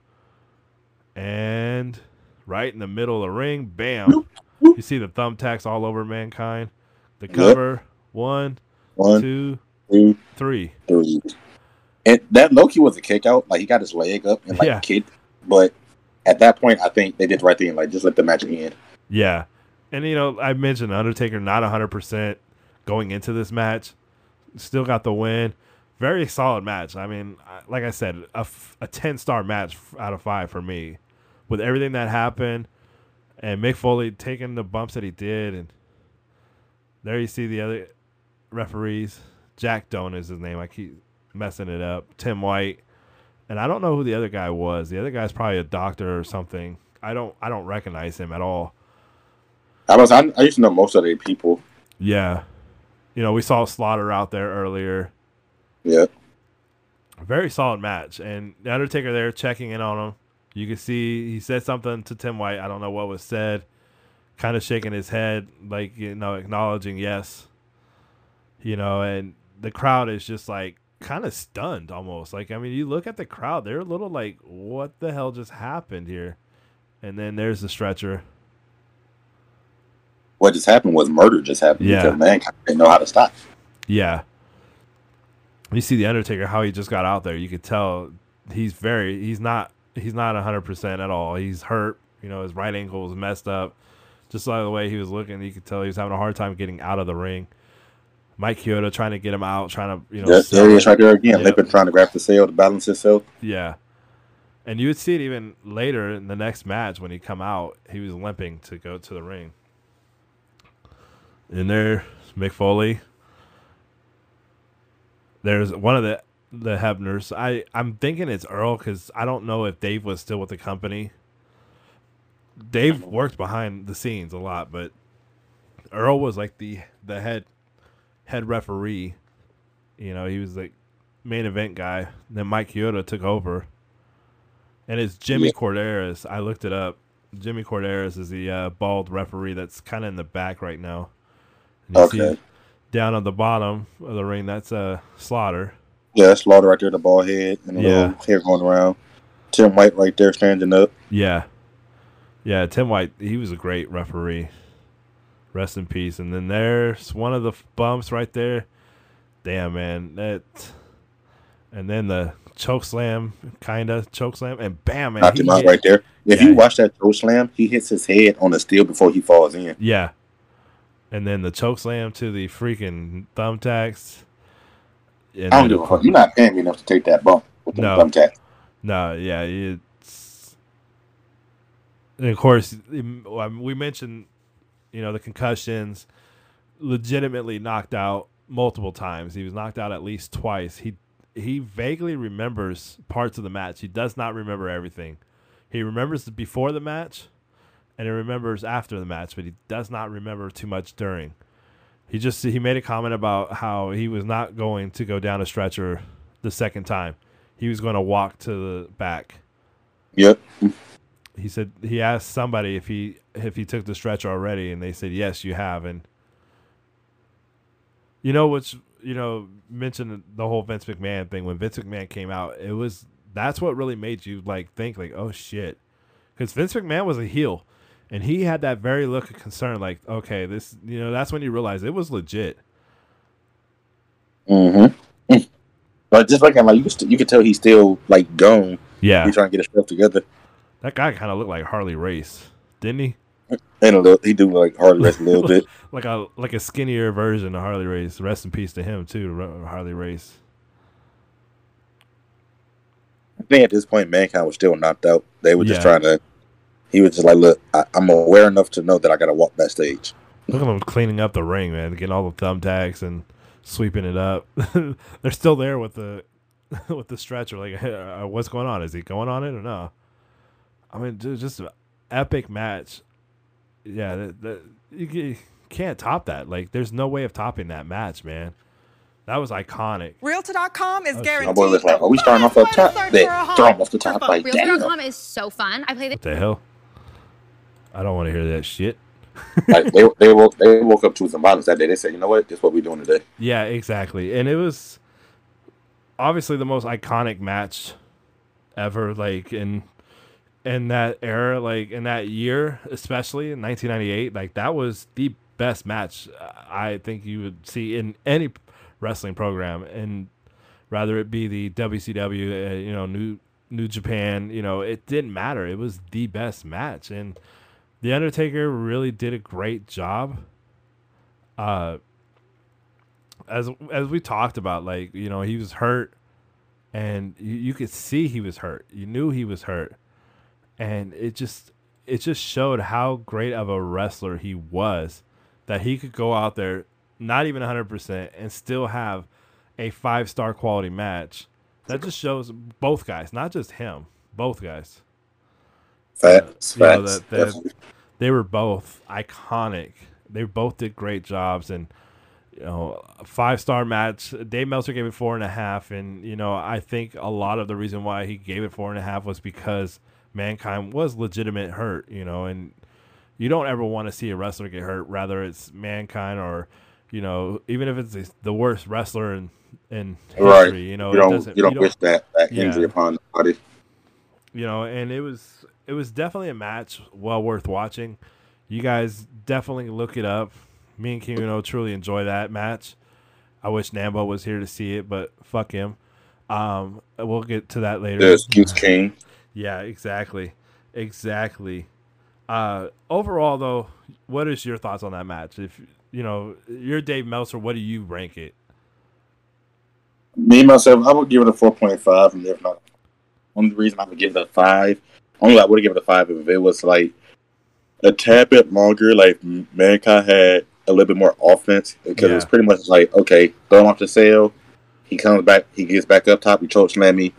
Speaker 2: And right in the middle of the ring, bam. You see the thumbtacks all over mankind. The cover, one,
Speaker 3: One,
Speaker 2: two,
Speaker 3: two,
Speaker 2: three.
Speaker 3: three. And that Loki was a kick out. Like he got his leg up and like
Speaker 2: Yeah.
Speaker 3: kicked. But at that point, I think they did the right thing. Like just let the match end.
Speaker 2: Yeah. And, you know, I mentioned Undertaker not 100% going into this match. Still got the win. Very solid match. I mean, like I said, a, f- a 10 star match out of five for me. With everything that happened and Mick Foley taking the bumps that he did. And there you see the other referees. Jack Doan is his name. I keep messing it up. Tim White. And I don't know who the other guy was. The other guy's probably a doctor or something. I don't I don't recognize him at all.
Speaker 3: I was. I, I used to know most of the people.
Speaker 2: Yeah. You know, we saw Slaughter out there earlier.
Speaker 3: Yeah.
Speaker 2: Very solid match. And the Undertaker there checking in on him. You can see he said something to Tim White. I don't know what was said. Kind of shaking his head, like, you know, acknowledging yes. You know, and the crowd is just like kind of stunned almost. Like, I mean, you look at the crowd, they're a little like, what the hell just happened here? And then there's the stretcher.
Speaker 3: What just happened was murder just happened
Speaker 2: Yeah.
Speaker 3: because Mankind didn't know how to stop.
Speaker 2: Yeah. You see the Undertaker how he just got out there. You could tell he's very he's not he's not hundred percent at all. He's hurt. You know his right ankle was messed up. Just like the way he was looking, you could tell he was having a hard time getting out of the ring. Mike Chioda trying to get him out, trying to you know
Speaker 3: Yeah, there he is right there again.
Speaker 2: Yep.
Speaker 3: They've been trying to grab the sail to balance himself.
Speaker 2: Yeah. And you would see it even later in the next match when he come out, he was limping to go to the ring. And there, Mick Foley. There's one of the the Hebners. I I'm thinking it's Earl because I don't know if Dave was still with the company. Dave worked behind the scenes a lot, but Earl was like the the head head referee. You know, he was like main event guy. Then Mike Chioda took over, and it's Jimmy
Speaker 3: Yeah.
Speaker 2: Korderas. I looked it up. Jimmy Korderas is the uh, bald referee that's kind of in the back right now.
Speaker 3: Okay.
Speaker 2: see down on the bottom of the ring, that's uh, Slaughter.
Speaker 3: Yeah, that's Slaughter right there, the bald head and the
Speaker 2: Yeah.
Speaker 3: little hair going around. Tim White right there standing up.
Speaker 2: Yeah. Yeah, Tim White, he was a great referee. Rest in peace. And then there's one of the bumps right there. Damn, man. That and then the choke slam, kind of choke slam, and bam, man.
Speaker 3: Knocked him out
Speaker 2: hit-
Speaker 3: right there. If
Speaker 2: Yeah.
Speaker 3: you watch that choke slam, he hits his head on the steel before he falls in.
Speaker 2: Yeah. And then the choke slam to the freaking thumbtacks.
Speaker 3: I don't give a fuck. You're not paying me enough to take that bump with the
Speaker 2: No.
Speaker 3: thumbtack.
Speaker 2: No, yeah, it's. And of course, we mentioned, you know, the concussions. Legitimately knocked out multiple times. He was knocked out at least twice. He he vaguely remembers parts of the match. He does not remember everything. He remembers before the match, and he remembers after the match, but he does not remember too much during. He just he made a comment about how he was not going to go down a stretcher the second time. He was going to walk to the back.
Speaker 3: Yep.
Speaker 2: He said he asked somebody if he if he took the stretch already, and they said yes, you have. And you know what's you know mentioned the whole Vince McMahon thing when Vince McMahon came out. It was that's what really made you like think like oh shit, because Vince McMahon was a heel, and he had that very look of concern like okay this you know that's when you realize it was legit.
Speaker 3: Mm-hmm. (laughs) But just like you could, st- you could tell he's still like gone.
Speaker 2: Yeah,
Speaker 3: He's trying to get his stuff together.
Speaker 2: That guy kind of looked like Harley Race, didn't he?
Speaker 3: And a little, he do like hard rest a little (laughs) bit.
Speaker 2: like a like a skinnier version of Harley Race. Rest in peace to him too, Harley Race.
Speaker 3: I think at this point, mankind was still knocked out. They were just
Speaker 2: Yeah.
Speaker 3: trying to. He was just like, "Look, I, I'm aware enough to know that I got to walk that stage."
Speaker 2: Look at them cleaning up the ring, man, getting all the thumbtacks and sweeping it up. (laughs) They're still there with the (laughs) with the stretcher. Like, uh, what's going on? Is he going on it or no? I mean, ju- just an epic match. Yeah, that, that, you, you can't top that. Like, there's no way of topping that match, man. That was iconic.
Speaker 5: Realtor.com is
Speaker 2: Oh, shit.
Speaker 5: guaranteed.
Speaker 3: My boy was like, "Are we starting off up top?" They throw him off the top like, "Damn!"
Speaker 6: Realtor.com is so fun. I play the
Speaker 2: What the hell? I don't want to hear that shit. (laughs)
Speaker 3: like, they they woke they woke up to some violence that day. They said, "You know what? This is what we're doing today."
Speaker 2: Yeah, exactly. And it was obviously the most iconic match ever, like in in that era, like in that year, especially in 1998. Like that was the best match uh, I think you would see in any wrestling program, and rather it be the WCW, uh, you know, New New Japan, you know, it didn't matter. It was the best match, and the Undertaker really did a great job. Uh, as as we talked about, like you know, he was hurt, and you, you could see he was hurt. You knew he was hurt, and it just it just showed how great of a wrestler he was, that he could go out there, not even hundred percent, and still have a five star quality match. That just shows both guys, not just him, both guys.
Speaker 3: Facts,
Speaker 2: You know, that- that- they were both iconic. They both did great jobs, and you know, five star match. Dave Meltzer gave it four and a half, and you know, I think a lot of the reason why he gave it four and a half was because mankind was legitimate hurt. You know, and you don't ever want to see a wrestler get hurt, rather it's mankind or you know, even if it's the- worst wrestler in in history.
Speaker 3: Right.
Speaker 2: You know,
Speaker 3: you
Speaker 2: it
Speaker 3: don't
Speaker 2: doesn't.
Speaker 3: you don't wish that that
Speaker 2: Yeah.
Speaker 3: injury upon nobody.
Speaker 2: you know, and it was it was definitely a match well worth watching. You guys definitely look it up. Me and King Uno truly enjoy that match. I wish Nambo was here to see it, but fuck him. Um, we'll get to that later.
Speaker 3: The excuse king.
Speaker 2: Yeah, exactly, exactly. Uh, overall, though, what is your thoughts on that match? If you know you're Dave Meltzer, what do you rank it?
Speaker 3: Me myself, I would give it a four point five, and if not, only reason I would give it a five, only I would give it a five if it was like a tad bit longer. Like Mankind had a little bit more offense because it's
Speaker 2: Yeah.
Speaker 3: pretty much like okay, throw him off the sail, he comes back, he gets back up top, he choke slam me.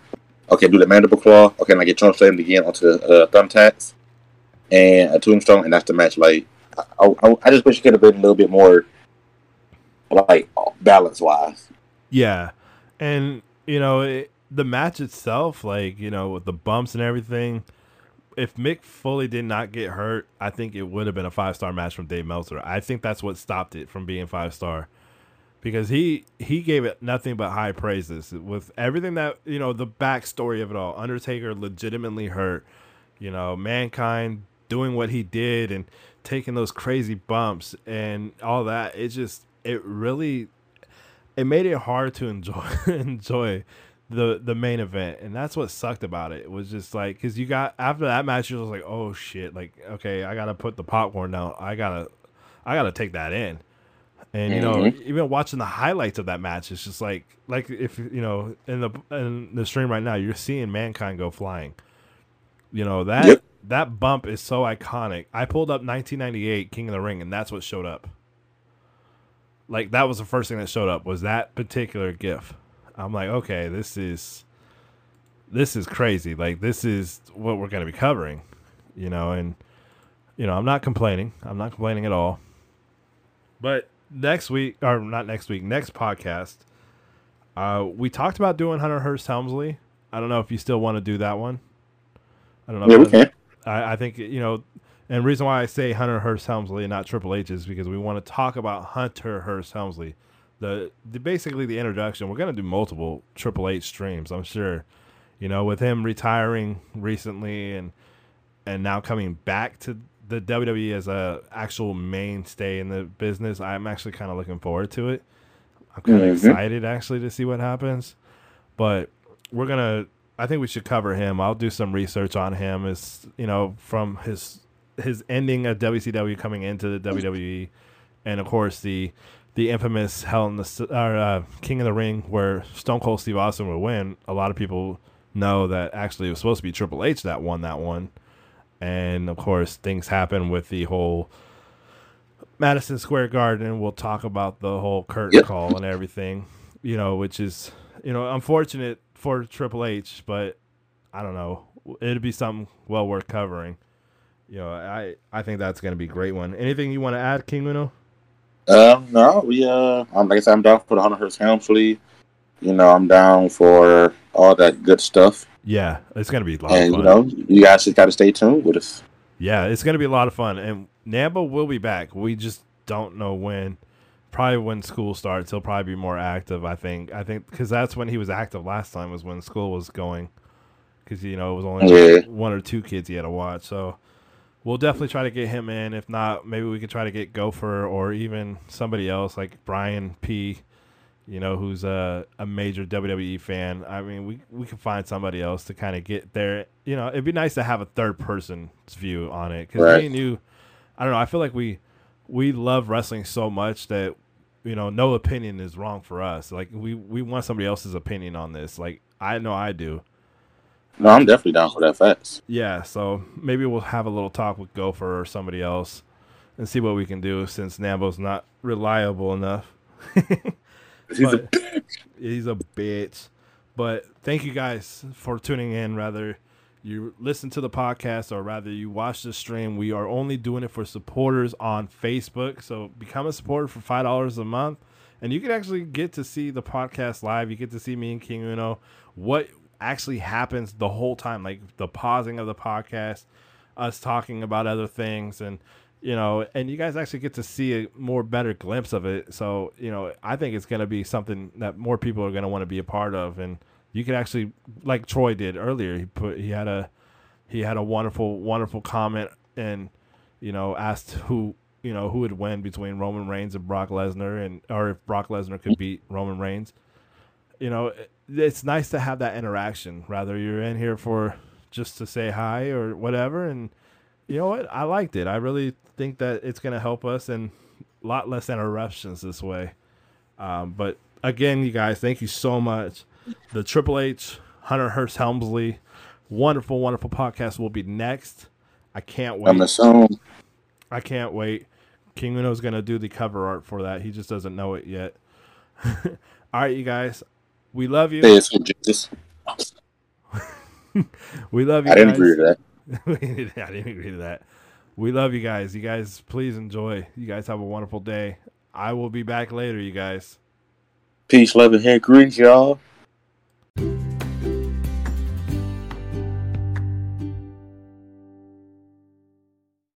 Speaker 3: Okay, do the mandible claw. Okay, and I get choke slammed again onto the uh, thumbtacks and a tombstone, and that's the match. Like I, I, I just wish it could have been a little bit more like balance wise.
Speaker 2: Yeah, and you know it, the match itself, like you know with the bumps and everything. If Mick Foley did not get hurt, I think it would have been a five star match from Dave Meltzer. I think that's what stopped it from being five star because he he gave it nothing but high praises with everything that you know the backstory of it all. Undertaker legitimately hurt, you know, mankind doing what he did and taking those crazy bumps and all that. It just it really it made it hard to enjoy (laughs) enjoy the the main event and that's what sucked about it. It was just like cuz you got after that match you was like, "Oh shit, like okay, I got to put the popcorn down. I got to I got to take that in." And you know, mm-hmm. even watching the highlights of that match, it's just like like if you know in the in the stream right now, you're seeing mankind go flying. You know that yep. that bump is so iconic. I pulled up 1998 King of the Ring, and that's what showed up. Like that was the first thing that showed up was that particular GIF. I'm like, okay, this is this is crazy. Like this is what we're going to be covering, you know. And you know, I'm not complaining. I'm not complaining at all. But next week, or not next week, next podcast, uh, we talked about doing Hunter Hearst Helmsley. I don't know if you still want to do that one. I don't know.
Speaker 3: Yeah, we can.
Speaker 2: I, I think you know, and reason why I say Hunter Hearst Helmsley and not Triple H is because we want to talk about Hunter Hearst Helmsley. The, the basically the introduction. We're gonna do multiple Triple H streams. I'm sure. You know, with him retiring recently and and now coming back to the WWE as a actual mainstay in the business, I'm actually kind of looking forward to it. I'm kind of mm-hmm. excited actually to see what happens. But we're gonna. I think we should cover him. I'll do some research on him. Is you know, from his his ending of WCW coming into the WWE, and of course the the infamous Hell in the or, uh, King of the Ring where Stone Cold Steve Austin would win. A lot of people know that actually it was supposed to be Triple H that won that one and of course things happen with the whole Madison Square Garden. We'll talk about the whole curtain yep. call and everything, you know, which is you know unfortunate for Triple H, but I don't know, it'd be something well worth covering. You know, I I think that's gonna be a great one. Anything you want to add, King Uno?
Speaker 3: Um, no, we uh, I'm like I said, I'm down for the Hunter Hearst Helmsley. You know, I'm down for all that good stuff.
Speaker 2: Yeah, it's gonna be a lot
Speaker 3: and,
Speaker 2: of
Speaker 3: fun. You know, you guys just gotta stay tuned with us.
Speaker 2: Yeah, it's gonna be a lot of fun, and Nambo will be back. We just don't know when. Probably when school starts, he'll probably be more active. I think. I think because that's when he was active last time was when school was going. Because you know it was only yeah. one or two kids he had to watch, so we'll definitely try to get him in. If not, maybe we can try to get Gopher or even somebody else like Brian P you know, who's a, a major WWE fan. I mean, we we can find somebody else to kind of get there. You know, it'd be nice to have a third person's view on it because right. me and you, I don't know. I feel like we we love wrestling so much that you know no opinion is wrong for us. Like we we want somebody else's opinion on this. Like I know I do.
Speaker 3: No, I'm definitely down for that. Facts.
Speaker 2: Yeah, so maybe we'll have a little talk with Gopher or somebody else and see what we can do since Nambo's not reliable enough. (laughs)
Speaker 3: He's a bitch.
Speaker 2: He's a bitch. But thank you guys for tuning in. Rather you listen to the podcast or rather you watch the stream, we are only doing it for supporters on Facebook. So become a supporter for five dollars a month, and you can actually get to see the podcast live. You get to see me and King Uno what actually happens the whole time, like the pausing of the podcast, us talking about other things, and you know, and you guys actually get to see a more better glimpse of it. So, you know, I think it's going to be something that more people are going to want to be a part of. And you can actually, like Troy did earlier, he put, he had a, he had a wonderful, wonderful comment and, you know, asked who, you know, who would win between Roman Reigns and Brock Lesnar and, or if Brock Lesnar could beat Roman Reigns. You know, it's nice to have that interaction. Rather, you're in here for just to say hi or whatever. And, you know what? I liked it. I really think that it's going to help us and a lot less interruptions this way. Um, but again, you guys, thank you so much. The Triple H Hunter Hearst Helmsley, wonderful, wonderful podcast will be next. I can't wait.
Speaker 3: I'm assuming.
Speaker 2: I can't wait. King Uno's going to do the cover art for that. He just doesn't know it yet. (laughs) All right, you guys. We love you.
Speaker 3: Hey, Jesus. (laughs)
Speaker 2: we love you.
Speaker 3: I didn't guys. agree to that. (laughs)
Speaker 2: I didn't agree to that. We love you guys. You guys, please enjoy. You guys have a wonderful day. I will be back later, you guys.
Speaker 3: Peace, love, and hair greens, y'all.